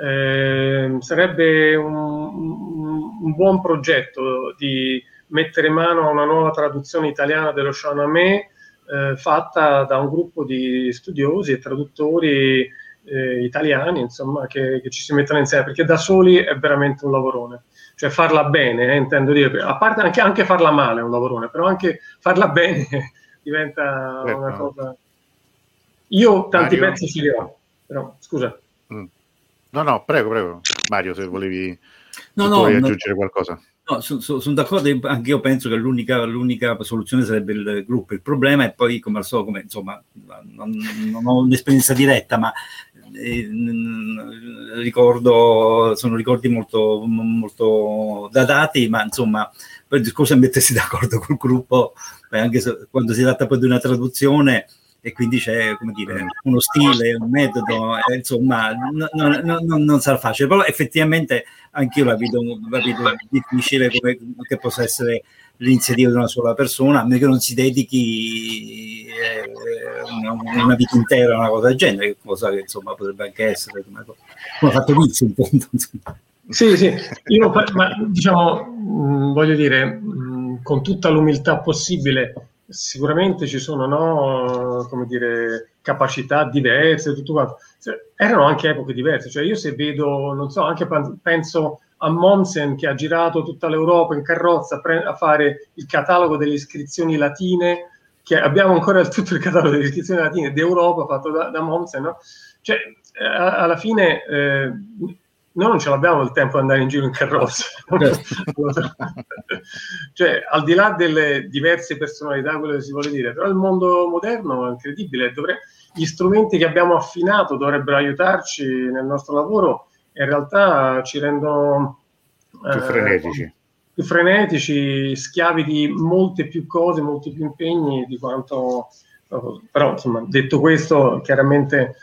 Eh, sarebbe un, un, buon progetto di mettere mano a una nuova traduzione italiana dello Shahnameh eh, fatta da un gruppo di studiosi e traduttori eh, italiani, insomma, che, che, ci si mettono insieme, perché da soli è veramente un lavorone. Cioè farla bene, eh, intendo dire, a parte anche, anche, farla male è un lavorone, però anche farla bene *laughs* diventa Beh, una cosa... Io tanti Mario? pezzi ce li ho, però scusa. No, no, prego, prego. Mario, se volevi, no, no, vuoi aggiungere no. qualcosa. No, sono son, son d'accordo, anche io penso che l'unica, l'unica, soluzione sarebbe il gruppo. Il problema è poi, come al solito, come, insomma, non, non, ho un'esperienza diretta, ma eh, ricordo, sono ricordi molto, molto datati, ma insomma, poi il discorso è mettersi d'accordo col gruppo, anche se, quando si tratta poi di una traduzione, e quindi c'è come dire, uno stile, un metodo, eh, insomma, no, no, no, non sarà facile, però effettivamente anch'io la vedo, la vedo difficile come che possa essere l'iniziativa di una sola persona, a meno che non si dedichi eh, una, vita intera a una cosa del genere, cosa che insomma potrebbe anche essere come, come ha fatto Vizio in fondo. Sì, sì, io ma, diciamo, mh, voglio dire, mh, con tutta l'umiltà possibile, sicuramente ci sono no, dire, capacità diverse, tutto quanto. Cioè, erano anche epoche diverse, cioè io se vedo, non so, anche penso a Monsen che ha girato tutta l'Europa in carrozza a fare il catalogo delle iscrizioni latine, che abbiamo ancora tutto il catalogo delle iscrizioni latine d'Europa fatto da, da Monsen, no? Cioè, alla fine eh, noi non ce l'abbiamo il tempo di andare in giro in carrozza. *laughs* cioè, al di là delle diverse personalità, quello che si vuole dire, però il mondo moderno è incredibile. Dovre... Gli strumenti che abbiamo affinato dovrebbero aiutarci nel nostro lavoro in realtà ci rendono più eh, frenetici. Più frenetici, schiavi di molte più cose, molti più impegni di quanto... Però, insomma, detto questo, chiaramente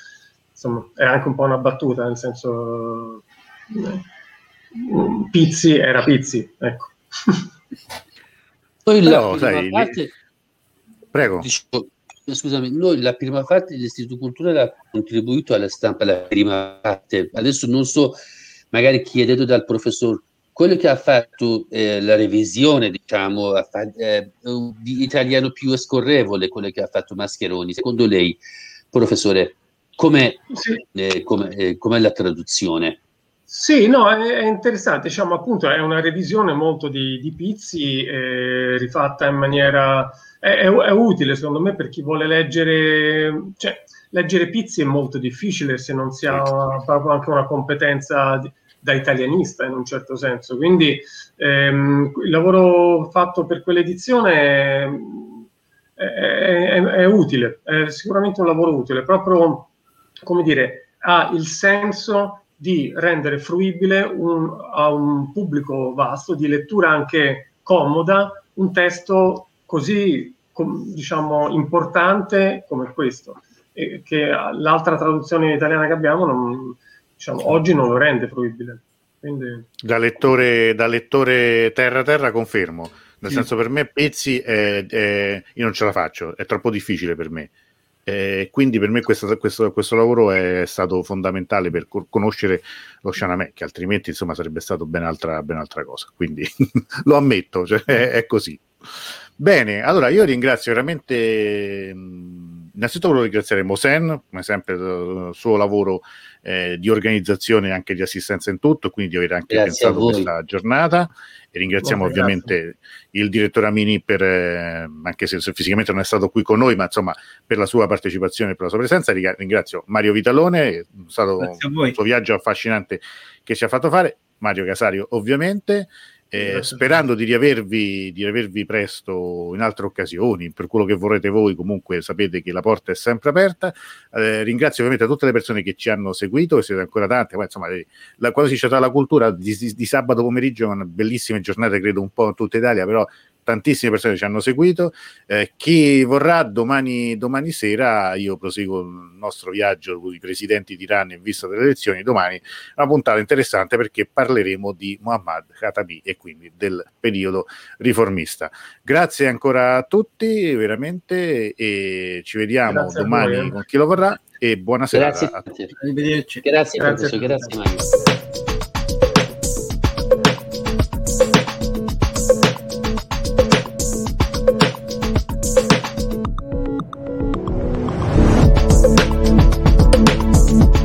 insomma, è anche un po' una battuta, nel senso Pizzi era Pizzi, ecco. *laughs* Poi la no, sai, parte, prego. Dicevo, scusami, noi la prima parte dell'Istituto Culturale ha contribuito alla stampa, la prima parte. Adesso non so, magari chiedeto dal professor, quello che ha fatto eh, la revisione, diciamo, eh, di italiano più scorrevole, quello che ha fatto Mascheroni, secondo lei, professore, com'è, sì. eh, com'è, eh, com'è la traduzione? Sì, no, è, è, interessante, diciamo appunto è una revisione molto di, di Pizzi, eh, rifatta in maniera... È, è, è, utile secondo me per chi vuole leggere, cioè leggere Pizzi è molto difficile se non si ha proprio anche una competenza di, da italianista in un certo senso, quindi ehm, il lavoro fatto per quell'edizione è, utile, è sicuramente un lavoro utile, proprio come dire, ha il senso di rendere fruibile un, a un pubblico vasto, di lettura anche comoda, un testo così com, diciamo importante come questo, e che l'altra traduzione italiana che abbiamo non, diciamo, oggi non lo rende fruibile. Quindi... Da, lettore, da lettore terra terra confermo, nel sì. senso per me Pezzi è, è, io non ce la faccio, è troppo difficile per me. Eh, quindi per me questo, questo, questo, lavoro è stato fondamentale per conoscere lo Shanamè, che altrimenti insomma sarebbe stato ben altra, ben altra cosa. Quindi *laughs* lo ammetto, cioè, è, è, così. Bene, allora io ringrazio veramente. Innanzitutto volevo ringraziare Mosen, come sempre, il suo lavoro eh, di organizzazione e anche di assistenza in tutto, quindi di aver anche Grazie pensato questa giornata. E ringraziamo Buon ovviamente grazie. il direttore Amini per, eh, anche se, se, fisicamente non è stato qui con noi, ma insomma per la sua partecipazione e per la sua presenza. Ringrazio Mario Vitalone, è stato un suo viaggio affascinante che ci ha fatto fare. Mario Casario ovviamente eh, sperando di riavervi, di riavervi presto in altre occasioni, per quello che vorrete voi, comunque sapete che la porta è sempre aperta. Eh, ringrazio ovviamente tutte le persone che ci hanno seguito, e siete ancora tante, ma insomma, eh, la, quando si c'è la cultura di, di, di, sabato pomeriggio, una bellissime giornate, credo un po' in tutta Italia, però tantissime persone che ci hanno seguito. Eh, chi vorrà domani, domani sera, io proseguo il nostro viaggio con i presidenti d'Iran in vista delle elezioni. Domani una puntata interessante perché parleremo di Muhammad Katabi e quindi del periodo riformista. Grazie ancora a tutti, veramente, e ci vediamo grazie domani eh. con chi lo vorrà. E buona serata grazie a tutti. Arrivederci. Grazie, grazie, grazie, grazie.